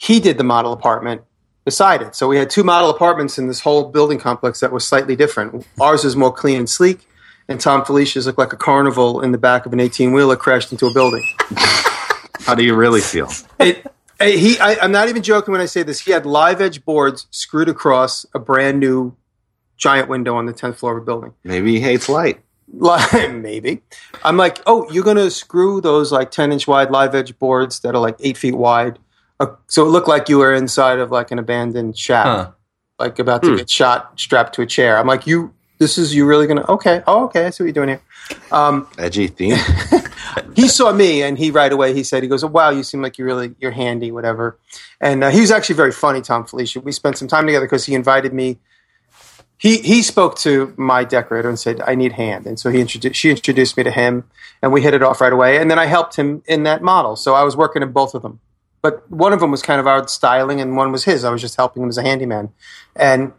he did the model apartment beside it. So we had two model apartments in this whole building complex that was slightly different. Ours was more clean and sleek, and Thom Filicia's looked like a carnival in the back of an 18 wheeler crashed into a building. How do you really feel? It, eh, he, I, I'm not even joking when I say this. He had live edge boards screwed across a brand new giant window on the 10th floor of a building. Maybe he hates light. Like, maybe. I'm like, oh, you're going to screw those like 10 inch wide live edge boards that are like eight feet wide. So it looked like you were inside of like an abandoned shack, Huh. like about to get shot, strapped to a chair. I'm like, you, this is you really going to, okay. Oh, okay. I see what you're doing here. Um, Edgy theme. he saw me and he right away he said he goes wow you seem like you really you're handy whatever and uh, he was actually very funny thom filicia we spent some time together because he invited me he he spoke to my decorator and said i need hand and so he introduced she introduced me to him and we hit it off right away and then i helped him in that model so i was working in both of them but one of them was kind of our styling and one was his i was just helping him as a handyman and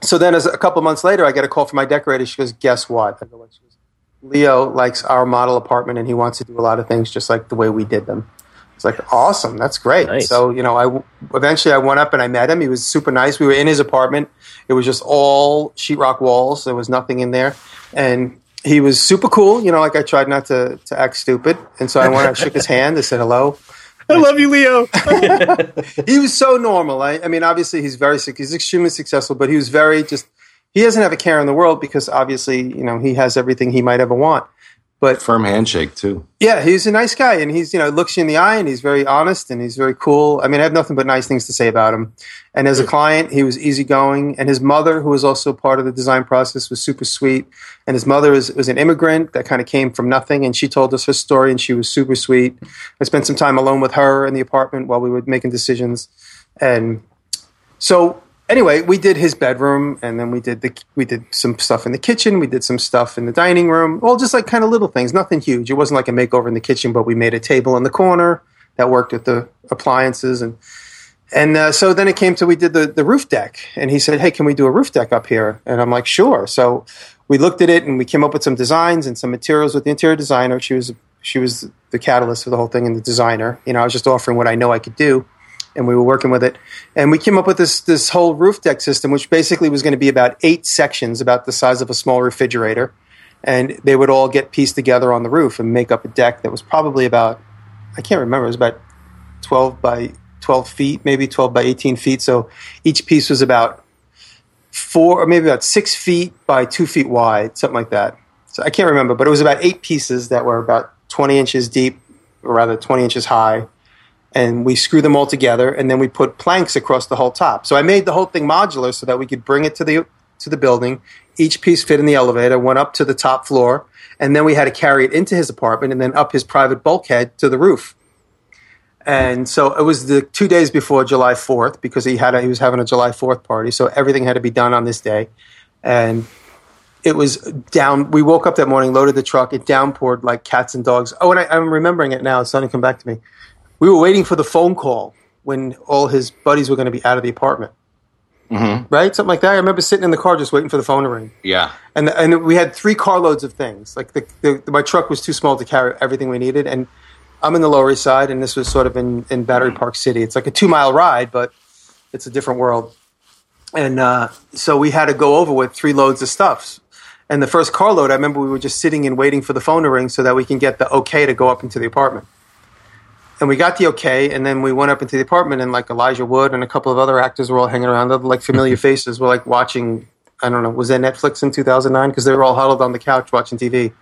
so then as a couple months later i get a call from my decorator she goes guess what I go, "What?" She goes, Leo likes our model apartment and he wants to do a lot of things just like the way we did them. It's like awesome, that's great. Nice. So you know, I eventually I went up and I met him. He was super nice. We were in his apartment. It was just all sheetrock walls. There was nothing in there, and he was super cool. You know, like I tried not to to act stupid, and so I went. I shook his hand. I said hello. I love you, Leo. He was so normal. I, I mean, obviously he's very he's extremely successful, but he was very just. He doesn't have a care in the world because obviously you know he has everything he might ever want. But Firm handshake too. Yeah, he's a nice guy, and he's you know looks you in the eye, and he's very honest, and he's very cool. I mean, I have nothing but nice things to say about him. And as a client, he was easygoing, and his mother, who was also part of the design process, was super sweet. And his mother was, was an immigrant that kind of came from nothing, and she told us her story, and she was super sweet. I spent some time alone with her in the apartment while we were making decisions, and so anyway, we did his bedroom, and then we did the we did some stuff in the kitchen. We did some stuff in the dining room. All just like kind of little things, nothing huge. It wasn't like a makeover in the kitchen, but we made a table in the corner that worked with the appliances, and and uh, so then it came to we did the the roof deck, and he said, "Hey, can we do a roof deck up here?" And I'm like, "Sure." So we looked at it, and we came up with some designs and some materials with the interior designer. She was she was the catalyst for the whole thing and the designer. You know, I was just offering what I know I could do and we were working with it. And we came up with this this whole roof deck system, which basically was going to be about eight sections, about the size of a small refrigerator, and they would all get pieced together on the roof and make up a deck that was probably about I can't remember, it was about twelve by twelve feet, maybe twelve by eighteen feet. So each piece was about four or maybe about six feet by two feet wide, something like that. So I can't remember, but it was about eight pieces that were about twenty inches deep, or rather twenty inches high and we screw them all together and then we put planks across the whole top. So I made the whole thing modular so that we could bring it to the to the building. Each piece fit in the elevator, went up to the top floor, and then we had to carry it into his apartment and then up his private bulkhead to the roof. And so it was the two days before July 4th because he had a, he was having a July 4th party, so everything had to be done on this day. And it was down. We woke up that morning, loaded the truck. It downpoured like cats and dogs. Oh, and I, I'm remembering it now. It's starting to come back to me we were waiting for the phone call when all his buddies were going to be out of the apartment. Right, something like that. I remember sitting in the car just waiting for the phone to ring, Yeah. and and we had three carloads of things. Like the, the my truck was too small to carry everything we needed, and I'm in the Lower East Side, and this was sort of in in Battery Park City. It's like a two mile ride, but it's a different world. And uh, so we had to go over with three loads of stuffs. And the first carload, I remember we were just sitting and waiting for the phone to ring so that we can get the okay to go up into the apartment and we got the okay, and then we went up into the apartment, and like Elijah Wood and a couple of other actors were all hanging around, other like familiar faces were like watching. I don't know, was that Netflix in 2009? Because they were all huddled on the couch watching TV,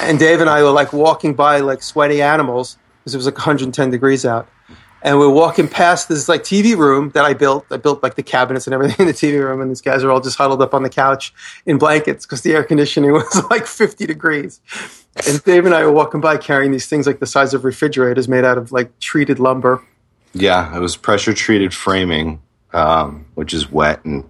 and Dave and I were like walking by like sweaty animals because it was like 110 degrees out, and we're walking past this like TV room that I built. I built like the cabinets and everything in the TV room, and these guys are all just huddled up on the couch in blankets because the air conditioning was like 50 degrees. And Dave and I were walking by carrying these things like the size of refrigerators made out of like treated lumber. Yeah. It was pressure treated framing, um, which is wet and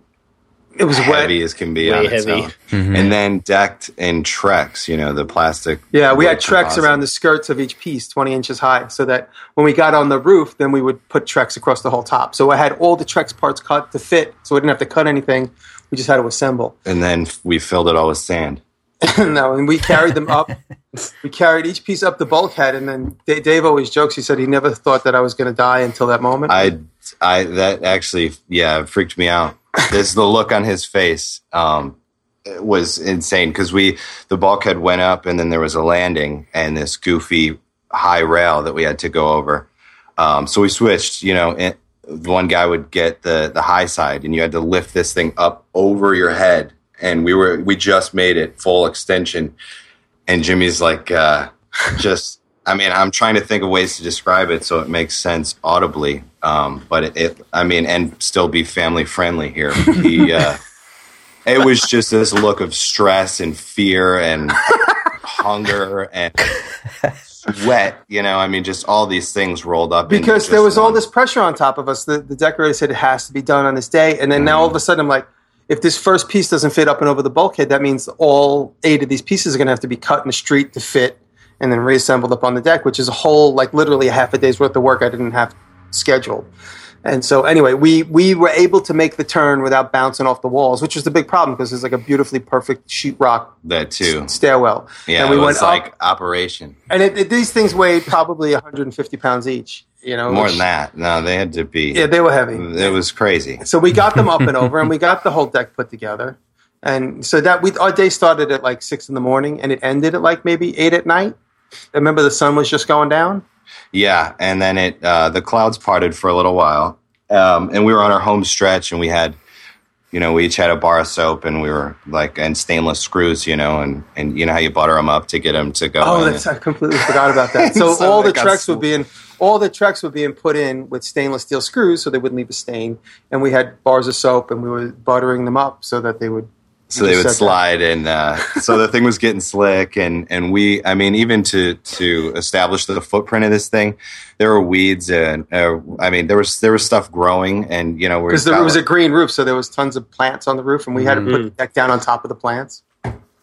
It was heavy wet. as can be Way on its heavy. own. Mm-hmm. And then decked in Trex, you know, the plastic. Yeah, we had Trex composite. around the skirts of each piece, 20 inches high, so that when we got on the roof, then we would put Trex across the whole top. So I had all the Trex parts cut to fit, so we didn't have to cut anything. We just had to assemble. And then we filled it all with sand. no, and we carried them up. we carried each piece up the bulkhead, and then Da- Dave always jokes. He said he never thought that I was going to die until that moment. I, I that actually, yeah, freaked me out. This the look on his face um, was insane because we the bulkhead went up and then there was a landing and this goofy high rail that we had to go over. Um, so we switched. You know, it, one guy would get the the high side, and you had to lift this thing up over your head. And we were we just made it full extension, and Jimmy's like, uh, just I mean, I'm trying to think of ways to describe it so it makes sense audibly. Um, but it, it, I mean, and still be family friendly here. He, uh, it was just this look of stress and fear and hunger and sweat. You know, I mean, just all these things rolled up. because there was all this pressure on top of us. The, the decorator said it has to be done on this day, and then now all of a sudden I'm like, if this first piece doesn't fit up and over the bulkhead, that means all eight of these pieces are going to have to be cut in the street to fit, and then reassembled up on the deck, which is a whole like literally a half a day's worth of work I didn't have scheduled. And so anyway, we we were able to make the turn without bouncing off the walls, which was the big problem because there's like a beautifully perfect sheetrock that too. stairwell. Yeah, and we it went was up, like operation. and it, it- these things weighed probably 150 pounds each. You know, More which- than that, no, they had to be. Yeah, they were heavy. it was crazy. So we got them up and over, and we got the whole deck put together. And so that we our day started at like six in the morning, and it ended at like maybe eight at night. I remember the sun was just going down. Yeah, and then it uh, the clouds parted for a little while, um, and we were on our home stretch, and we had, you know, we each had a bar of soap, and we were like, and stainless screws, you know, and and you know how you butter them up to get them to go. Oh, that's I completely forgot about that. So, So all the got tracks were swooped. being all the Trex were being put in with stainless steel screws, so they wouldn't leave a stain. And we had bars of soap, and we were buttering them up so that they would. so they would said that. slide, and uh, so the thing was getting slick, and and we, I mean, even to to establish the footprint of this thing, there were weeds, and uh, I mean, there was there was stuff growing, and you know, we're Because there was a green roof, so there was tons of plants on the roof, and we had to put the deck down on top of the plants.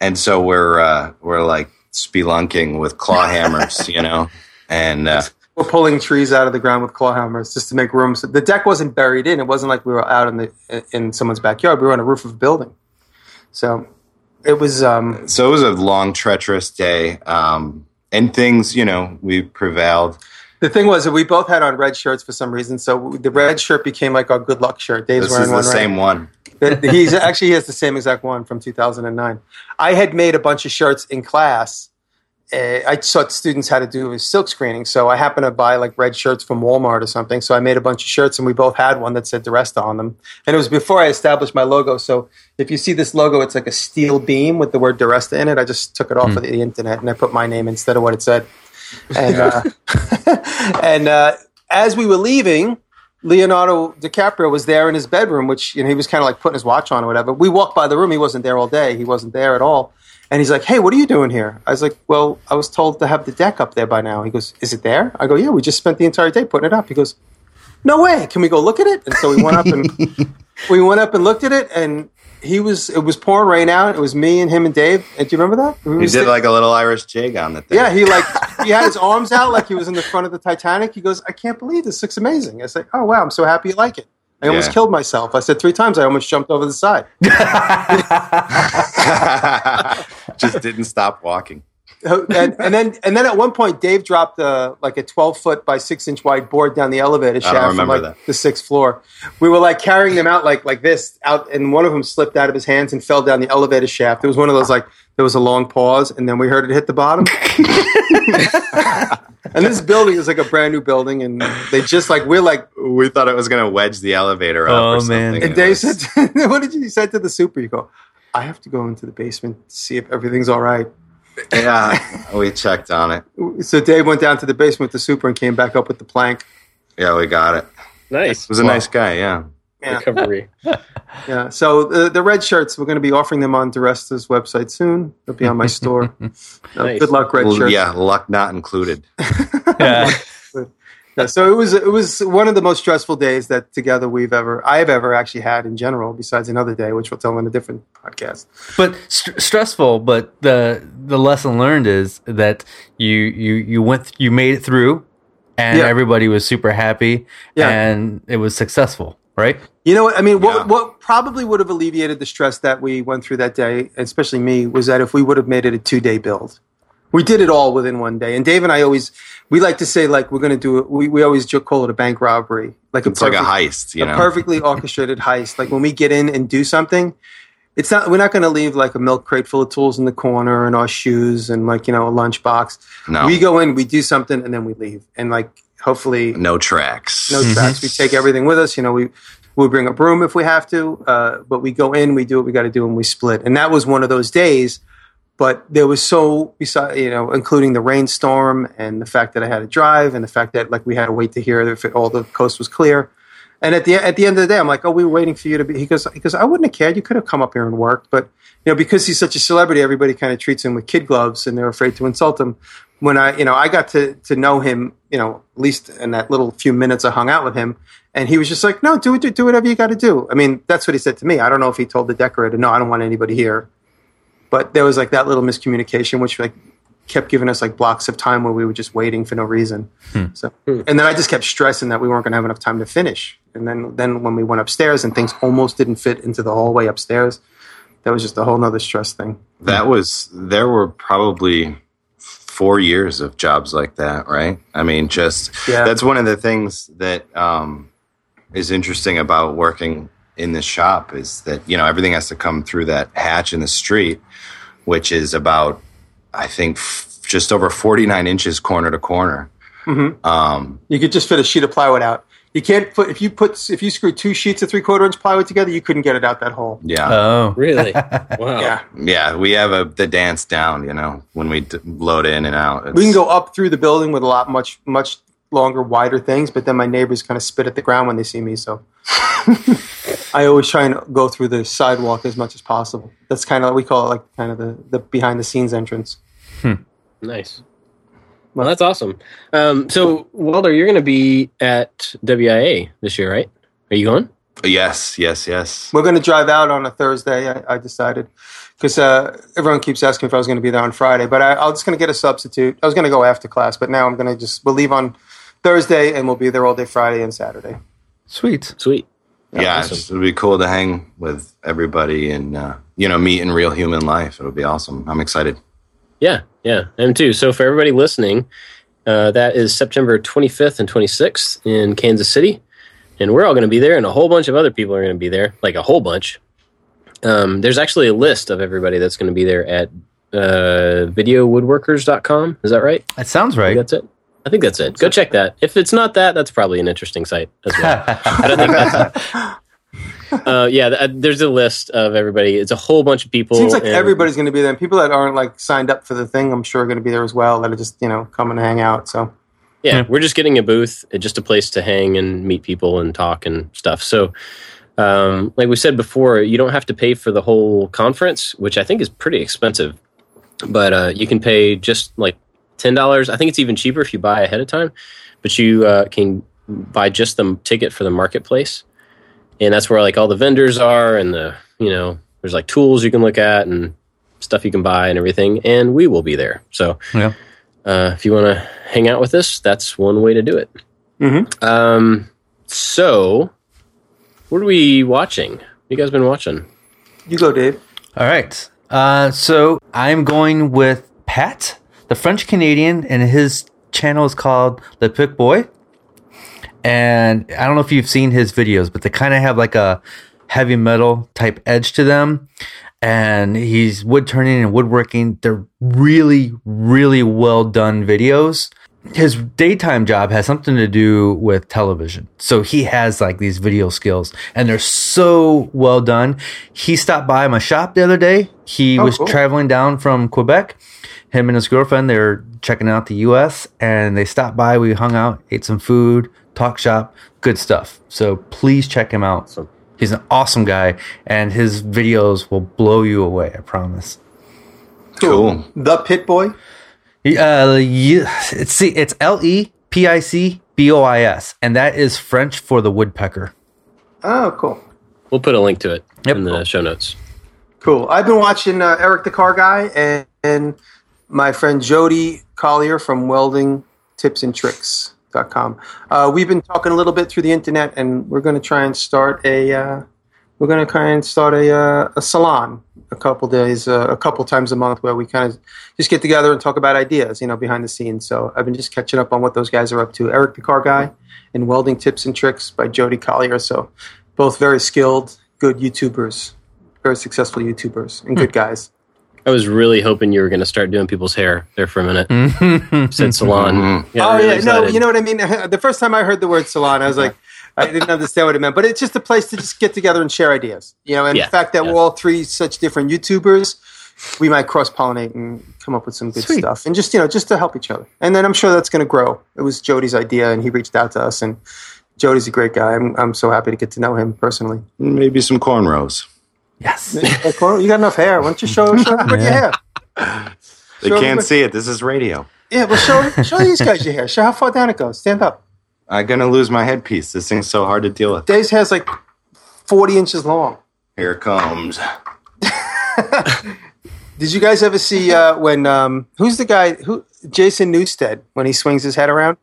and so we're uh, we're like spelunking with claw hammers, you know, and uh, We're pulling trees out of the ground with claw hammers just to make room. So the deck wasn't buried in. It wasn't like we were out in the in someone's backyard. We were on a roof of a building. So it was. Um, so it was a long, treacherous day, um, and things, you know, we prevailed. the thing was that we both had on red shirts for some reason. So the red shirt became like our good luck shirt. Dave's This wearing is the one. right? same one. He's actually he has the same exact one from 2009. I had made a bunch of shirts in class. Uh, I taught students how to do silk screening, so I happened to buy like red shirts from Walmart or something. So I made a bunch of shirts, and we both had one that said DiResta on them. And it was before I established my logo. So if you see this logo, it's like a steel beam with the word DiResta in it. I just took it off of the internet and I put my name instead of what it said. And uh, and uh, as we were leaving, Leonardo DiCaprio was there in his bedroom, which you know he was kind of like putting his watch on or whatever. We walked by the room; he wasn't there all day. He wasn't there at all. And he's like, "Hey, what are you doing here?" I was like, "Well, I was told to have the deck up there by now." He goes, "Is it there?" I go, "Yeah, we just spent the entire day putting it up." He goes, "No way! Can we go look at it?" And so we went up and we went up and looked at it, and he was it was pouring rain out. It was me and him and Dave. And do you remember that? We He did like a little Irish jig on the thing. yeah, he like he had his arms out like he was in the front of the Titanic. He goes, "I can't believe this looks amazing." I said, "Oh wow, I'm so happy you like it." I almost killed myself. I said three times. I almost jumped over the side. just didn't stop walking. Uh, and, and then and then at one point, Dave dropped a, like a 12 foot by six inch wide board down the elevator shaft from like that. the sixth floor. We were like carrying them out like like this out, and one of them slipped out of his hands and fell down the elevator shaft. It was one of those like there was a long pause, and then we heard it hit the bottom. and this building is like a brand new building, and they just like we're like We thought it was going to wedge the elevator up. Oh, or man. And It Dave was- said, "What did you say to the super?" You go, "I have to go into the basement to see if everything's all right." "Yeah, we checked on it. So Dave went down to the basement with the super and came back up with the plank. Yeah, we got it. Nice. Was a nice guy. Yeah." Yeah, recovery. yeah. So the, the red shirts, we're going to be offering them on DiResta's website soon. They'll be on my store. Uh, Nice. Good luck, red Well, shirts. yeah, luck not included. yeah. Yeah, so it was it was one of the most stressful days that together we've ever I've ever actually had in general. Besides another day, which we'll tell in a different podcast. but st- stressful. But the the lesson learned is that you you you went you made it through, and Yeah. everybody was super happy, Yeah. and it was successful. right? You know what? I mean, what, Yeah. what probably would have alleviated the stress that we went through that day, especially me, was that if we would have made it a two day build. We did it all within one day. And Dave and I always, we like to say, like, we're going to do it. We, we always joke, call it a bank robbery. Like It's like a heist, you a know. perfectly orchestrated heist. Like when we get in and do something, it's not, we're not going to leave like a milk crate full of tools in the corner and our shoes and like, you know, a lunchbox. No. We go in, we do something, and then we leave. And like, hopefully, no tracks. no tracks. We take everything with us. You know, we we bring a broom if we have to, uh, but we go in, we do what we got to do, and we split. And that was one of those days. But there was so, you know, including the rainstorm and the fact that I had to drive, and the fact that like we had to wait to hear if it, all the coast was clear. And at the at the end of the day, I'm like, oh, we were waiting for you to be. He goes, he goes, I wouldn't have cared. You could have come up here and worked, but you know, because he's such a celebrity, everybody kind of treats him with kid gloves, and they're afraid to insult him. When I, you know, I got to to know him, you know, at least in that little few minutes I hung out with him, and he was just like, no, do do, do whatever you got to do. I mean, that's what he said to me. I don't know if he told the decorator, no, I don't want anybody here, but there was like that little miscommunication, which like kept giving us like blocks of time where we were just waiting for no reason. So, and then I just kept stressing that we weren't going to have enough time to finish. And then, then when we went upstairs and things almost didn't fit into the hallway upstairs, that was just a whole nother stress thing. That was there were probably four years of jobs like that, right? I mean, just Yeah. that's one of the things that um, is interesting about working in the shop is that you know everything has to come through that hatch in the street, which is about I think f- just over forty nine inches corner to corner. Um, You could just fit a sheet of plywood out. You can't put if you put if you screw two sheets of three quarter inch plywood together, you couldn't get it out that hole. yeah, Oh, Really? Wow. Yeah, yeah, we have a the dance down. You know, when we d- load in and out, we can go up through the building with a lot much much longer, wider things. But then my neighbors kind of spit at the ground when they see me, so I always try and go through the sidewalk as much as possible. That's kind of we call it like kind of the the behind the scenes entrance. Nice. Well, that's awesome. Um, so, Walter, you're going to be at WIA this year, right? Are you going? Yes, yes, yes. We're going to drive out on a Thursday. I, I decided because uh, everyone keeps asking if I was going to be there on Friday, but I, I was just going to get a substitute. I was going to go after class, but now I'm going to just we'll leave on Thursday and we'll be there all day Friday and Saturday. sweet. Sweet. yeah, awesome. it's- it'll be cool to hang with everybody and uh, you know meet in real human life. It'll be awesome. I'm excited. Yeah, yeah, M too. So for everybody listening, uh, that is September 25th and 26th in Kansas City, and we're all going to be there, and a whole bunch of other people are going to be there, like a whole bunch. Um, there's actually a list of everybody that's going to be there at uh, videowoodworkers.com. Is that right? That sounds I think right. that's it. I think that's it. Go check that. If it's not that, that's probably an interesting site as well. I don't think that's. Uh, yeah, th- there's a list of everybody. It's a whole bunch of people. Seems like and- everybody's going to be there. And people that aren't like signed up for the thing, I'm sure are going to be there as well. That are just you know come and hang out. So Yeah, Yeah. we're just getting a booth, uh, just a place to hang and meet people and talk and stuff. So, um, like we said before, you don't have to pay for the whole conference, which I think is pretty expensive. But uh, you can pay just like ten dollars. I think it's even cheaper if you buy ahead of time. But you uh, can buy just the ticket for the marketplace, and that's where like all the vendors are, and the you know there's like tools you can look at and stuff you can buy and everything. And we will be there. So Yeah. uh, if you want to hang out with us, that's one way to do it. Mhm. Um, so, what are we watching? What you guys been watching? you go, Dave. All right. Uh, so I'm going with Pat, the French Canadian, and his channel is called Le Pic Bois. And I don't know if you've seen his videos, but they kind of have like a heavy metal type edge to them. And he's wood turning and woodworking. They're really, really well done videos. His daytime job has something to do with television. So he has like these video skills and they're so well done. He stopped by my shop the other day. He Oh, was cool. traveling down from Quebec. Him and his girlfriend, they're checking out the US and they stopped by. We hung out, ate some food, talk shop, good stuff. So please check him out. Awesome. He's an awesome guy and his videos will blow you away, I promise. Cool. Le Pic Bois. Uh, yeah, it's see, it's L E P I C B O I S, and that is French for the woodpecker. Oh, cool. We'll put a link to it Yep. in the show notes. Cool. I've been watching uh, Eric the Car Guy and, and my friend Jody Collier from weldingtipsandtricks.com. Uh, we've been talking a little bit through the internet, and we're going to try and start a uh, we're going to try and start a uh, a salon a couple days, uh, a couple times a month, where we kind of just get together and talk about ideas, you know, behind the scenes. So I've been just catching up on what those guys are up to. Eric the Car Guy and Welding Tips and Tricks by Jody Collier. So both very skilled, good YouTubers, very successful YouTubers, and good guys. I was really hoping you were going to start doing people's hair there for a minute. Said salon. Mm-hmm. Oh really yeah, no, you know what I mean. The first time I heard the word salon, I was like, I didn't understand what it meant. But it's just a place to just get together and share ideas. You know, and Yeah, the fact that yeah. we're all three such different YouTubers, we might cross pollinate and come up with some good Sweet. stuff, and just you know, just to help each other. And then I'm sure that's going to grow. It was Jody's idea, and he reached out to us, and Jody's a great guy. I'm I'm so happy to get to know him personally. Maybe some cornrows. Yes. Hey, Cor- you got enough hair. Why don't you show, show everybody your hair? They Show can't see it. This is radio. Yeah, well, show show these guys your hair. Show how far down it goes. Stand up. I'm gonna lose my headpiece. This thing's so hard to deal with. Dave's hair's like 40 inches long. Here it comes. Did you guys ever see uh, when um, who's the guy who Jason Newsted, when he swings his head around?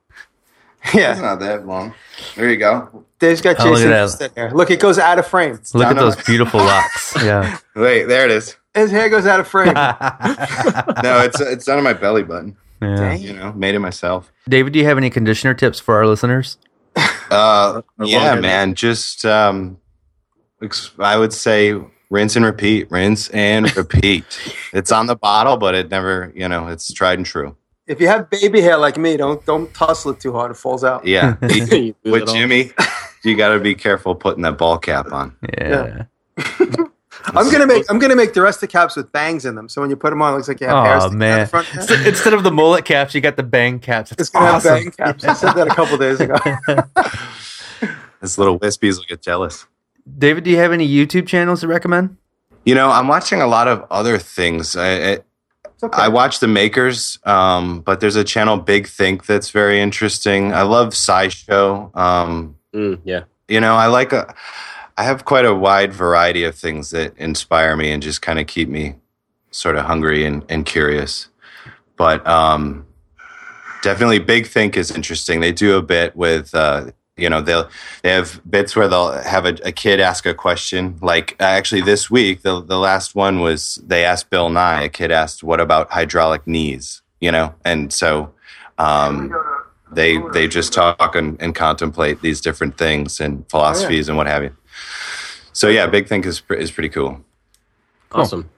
It's Yeah, not that long. There you go. Dave's got Oh, look Jason at that. Newsted hair. Look, it goes out of frame. Look at those on- beautiful locks. Yeah. Wait, there it is. His hair goes out of frame. No, it's it's down on my belly button. yeah. You know, made it myself. David, do you have any conditioner tips for our listeners? Uh, yeah, longer. man. Just um, I would say rinse and repeat, rinse and repeat. it's on the bottle, but it never, you know, it's tried and true. if you have baby hair like me, don't don't tussle it too hard; it falls out. Yeah, with. Jimmy, you got to be careful putting that ball cap on. Yeah. I'm gonna make I'm gonna make the rest of the caps with bangs in them, so when you put them on, it looks like you have hairs Oh sticking the man! front. Instead- Instead of the mullet caps, you got the bang caps. It's gonna awesome. have bang caps. I said that a couple days ago. This little wispies will get jealous. David, do you have any YouTube channels to recommend? You know, I'm watching a lot of other things. I, I, okay. I watch the makers, um, but there's a channel Big Think that's very interesting. I love SciShow. Um, Mm, yeah. you know, I like a, I have quite a wide variety of things that inspire me and just kind of keep me sort of hungry and, and curious. But um, definitely, Big Think is interesting. They do a bit with, uh, you know, they'll they have bits where they'll have a, a kid ask a question. Like actually, this week, the the last one was they asked Bill Nye. A kid asked, "What about hydraulic knees?" You know, and so. Um, they they just talk and, and contemplate these different things and philosophies and what have you. So yeah, Big Think is is pretty cool. Awesome.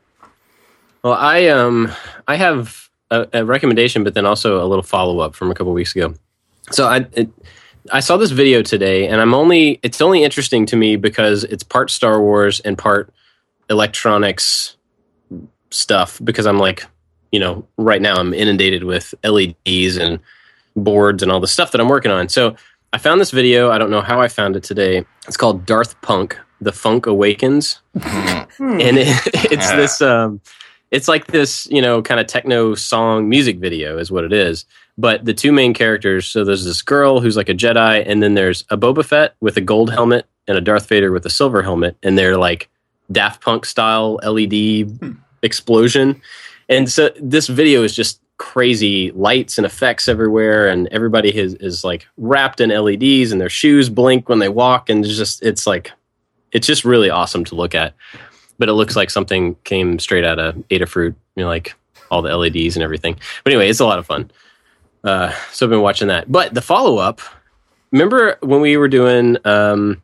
Well, I um I have a, a recommendation, but then also a little follow up from a couple weeks ago. So I it, I saw this video today, and I'm only it's only interesting to me because it's part Star Wars and part electronics stuff. Because I'm like, you know, right now I'm inundated with LEDs and boards and all the stuff that I'm working on. So I found this video. I don't know how I found it today. It's called Darth Punk: The Funk Awakens Hmm. and it, it's this um it's like this you know kind of techno song music video is what it is but the two main characters so there's this girl who's like a jedi and then there's a boba fett with a gold helmet and a darth vader with a silver helmet and they're like daft punk style led explosion and so this video is just crazy lights and effects everywhere and everybody is, is like wrapped in leds and their shoes blink when they walk and it's just it's like it's just really awesome to look at but it looks like something came straight out of Adafruit, you know, like all the LEDs and everything. But anyway, it's a lot of fun. Uh, so I've been watching that. But the follow up, remember when we were doing um,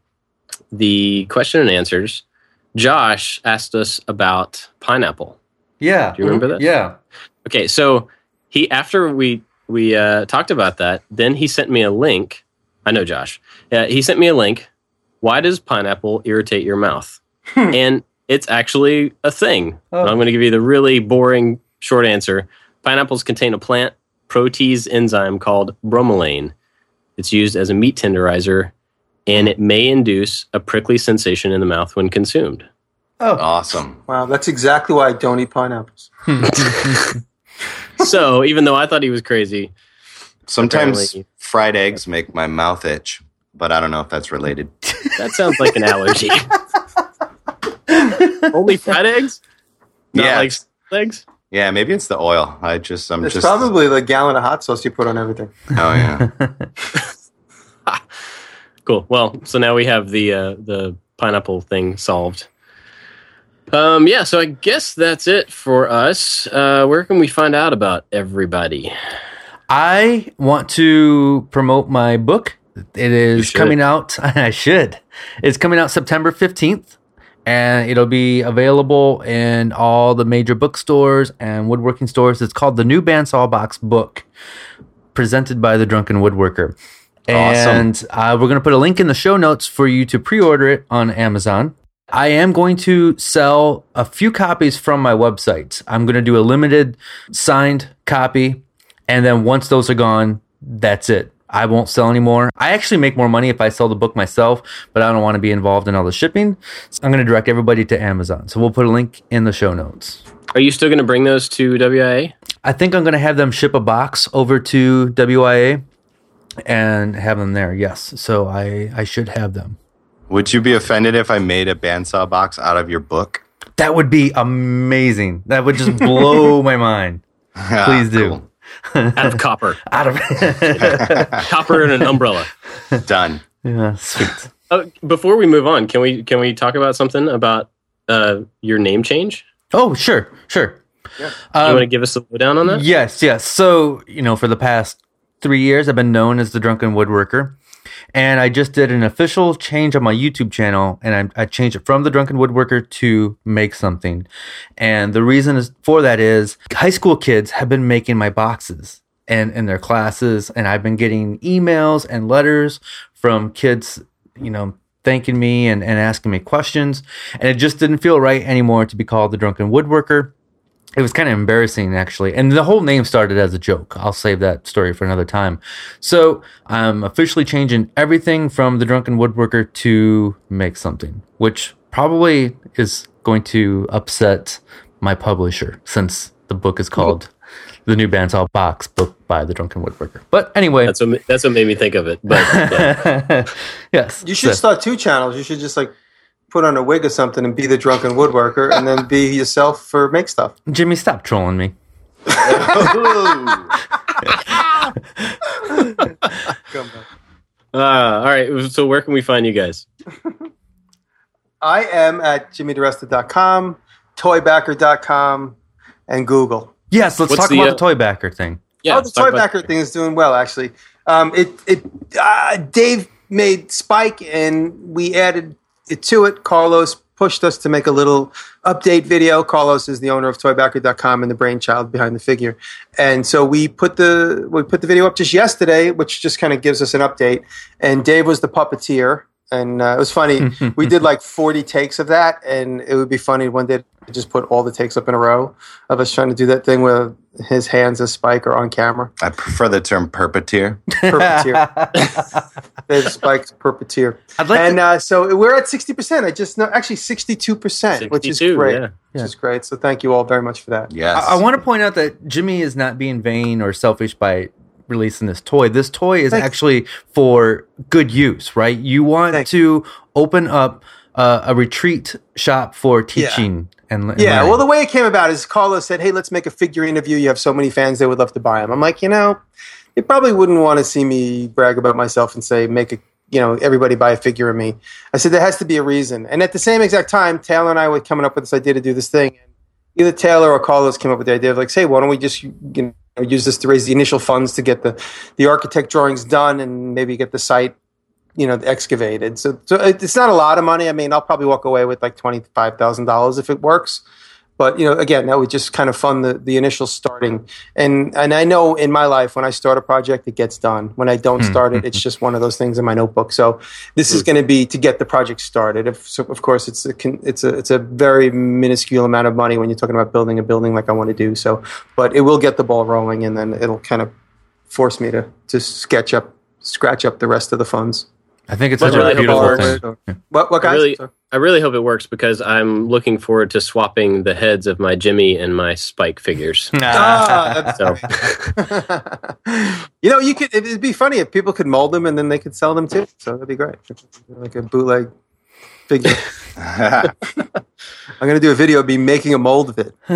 the question and answers? Josh asked us about pineapple. Yeah. Do you remember that? Yeah. Okay, so he after we we uh, talked about that, then he sent me a link. I know Josh. Uh, he sent me a link. Why does pineapple irritate your mouth? and it's actually a thing. Oh. I'm going to give you the really boring short answer. Pineapples contain a plant protease enzyme called bromelain. It's used as a meat tenderizer, and it may induce a prickly sensation in the mouth when consumed. Oh. Awesome. Wow, that's exactly why I don't eat pineapples. so even though I thought he was crazy, Sometimes Apparently. fried eggs make my mouth itch, but I don't know if that's related. that sounds like an allergy. Only fried eggs? Not Yeah. like eggs? Yeah, maybe it's the oil. I just, I'm It's just. probably the gallon of hot sauce you put on everything. Oh yeah. Cool. Well, so now we have the uh, the pineapple thing solved. Um, yeah, so I guess that's it for us. Uh, where can we find out about everybody? I want to promote my book. It is coming out. I should. It's coming out September 15th, and it'll be available in all the major bookstores and woodworking stores. It's called The New Bandsaw Box Book, presented by The Drunken Woodworker. Awesome. And uh, we're going to put a link in the show notes for you to pre order it on Amazon. I am going to sell a few copies from my website. I'm going to do a limited signed copy. And then once those are gone, that's it. I won't sell anymore. I actually make more money if I sell the book myself, but I don't want to be involved in all the shipping. So I'm going to direct everybody to Amazon. So we'll put a link in the show notes. Are you still going to bring those to WIA? I think I'm going to have them ship a box over to WIA and have them there. Yes. So I, I should have them. Would you be offended if I made a bandsaw box out of your book? That would be amazing. That would just blow my mind. Please do. Cool. Out of copper. Out of copper and an umbrella. Done. yeah, sweet. Oh, before we move on, can we can we talk about something about uh, your name change? Oh, sure, sure. you Um, want to give us a lowdown on that? Yes, yes. So, you know, for the past three years, I've been known as the Drunken Woodworker. And I just did an official change on my YouTube channel, and I, I changed it from the Drunken Woodworker to Make Something. And the reason is for that is high school kids have been making my boxes and in their classes, and I've been getting emails and letters from kids, you know, thanking me and, and asking me questions. And it just didn't feel right anymore to be called the Drunken Woodworker it was kind of embarrassing actually and the whole name started as a joke i'll save that story for another time so i'm officially changing everything from the drunken woodworker to make something which probably is going to upset my publisher since the book is called the new bandsaw box book by the drunken woodworker but anyway That's what that's what made me think of it. But yeah. yes You should so- start two channels. You should just like put on a wig or something and be the drunken woodworker, and then be yourself for make stuff. jimmy stop trolling me Come back. uh, all right. So where can we find you guys? I am at jimmydiresta.com, toybacker.com, and Google. yes let's What's talk the, about uh, the toybacker thing Yeah, oh, the let's talk toy about- backer thing is doing well, actually. Um, it it uh, Dave made Spike, and we added it to it. Carlos pushed us to make a little update video. Carlos is the owner of toybacker.com and the brainchild behind the figure. And so we put the we put the video up just yesterday, which just kind of gives us an update. And Dave was the puppeteer. And uh, it was funny. we did like 40 takes of that, and it would be funny one day to just put all the takes up in a row of us trying to do that thing where his hands as Spike are on camera. I prefer the term perpeteer. Perpeteer. Dave Spike's perpeteer. I'd like and to- uh, so we're at 60%. I just know, actually 62%, which is 62, great. yeah. Which is great. So thank you all very much for that. Yes. I, I want to point out that Jimmy is not being vain or selfish by releasing this toy. This toy is Thank- actually for good use, right? You want Thank- to open up uh, a retreat shop for teaching and, and Yeah, learning. well, the way it came about is Carlos said, "Hey, let's make a figurine of you. You have so many fans; they would love to buy them." I'm like, you know, they probably wouldn't want to see me brag about myself and say, "Make a, you know, everybody buy a figure of me." I said there has to be a reason. And at the same exact time, Taylor and I were coming up with this idea to do this thing. Either Taylor or Carlos came up with the idea of like, "Say, why don't we just you know use this to raise the initial funds to get the the architect drawings done and maybe get the site." You know, excavated. So, so it's not a lot of money. I mean, I'll probably walk away with like twenty five thousand dollars if it works but you know again that would just kind of fund the, the initial starting. And and i know in my life when i start a project it gets done. When i don't hmm. start it it's just one of those things in my notebook. So this is going to be to get the project started. If so of course it's a it's a it's a very minuscule amount of money when you're talking about building a building like i want to do. So but it will get the ball rolling and then it'll kind of force me to to sketch up scratch up the rest of the funds I think it's But such really a beautiful thing. it Or- what what I guys really, I really hope it works because I'm looking forward to swapping the heads of my Jimmy and my Spike figures. Ah, that's So you know, you could. It'd be funny if people could mold them and then they could sell them too. So that'd be great, like a bootleg figure. I'm going to do a video of me making a mold of it. Do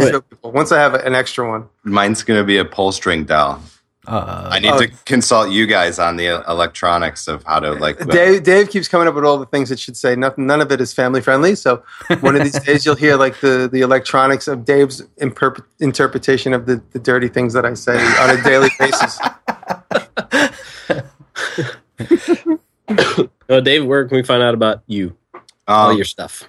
it. Show people. Once I have an extra one. Mine's going to be a pull string doll. Uh, I need Oh. to consult you guys on the electronics of how to like. Dave, Dave keeps coming up with all the things that should say nothing. None of it is family friendly. So one of these days you'll hear like the, the electronics of Dave's imperp- interpretation of the, the dirty things that I say on a daily basis. Uh, Dave, where can we find out about you? All Um, your stuff.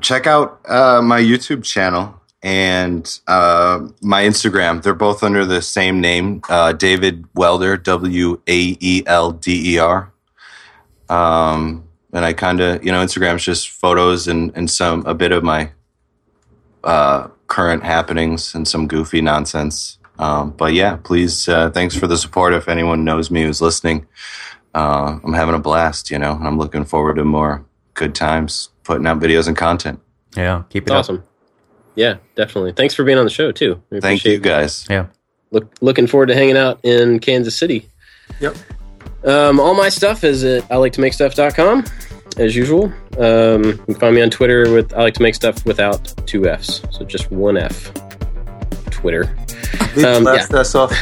check out uh, my YouTube channel and uh, my Instagram. They're both under the same name, uh, David Waelder, W A E L D E R. Um, and I kind of, you know, Instagram's just photos and, and some a bit of my uh, current happenings and some goofy nonsense. Um, but yeah, please, uh, thanks for the support. If anyone knows me who's listening, uh, I'm having a blast, you know, and I'm looking forward to more good times putting out videos and content. yeah, keep it awesome. up. Awesome. Yeah, definitely. Thanks for being on the show too. We Thank appreciate you guys. Yeah. Look, looking forward to hanging out in Kansas City. Yep. Um, all my stuff is at I like to make stuff.com as usual. Um, you can find me on Twitter with I like to make stuff without two F's. So just one F. Twitter. Leave Um, the last S off.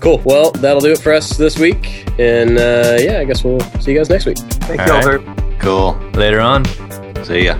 Cool. Well, that'll do it for us this week. And uh, yeah, I guess we'll see you guys next week. Thank All you all right. very Cool. Later on. See ya.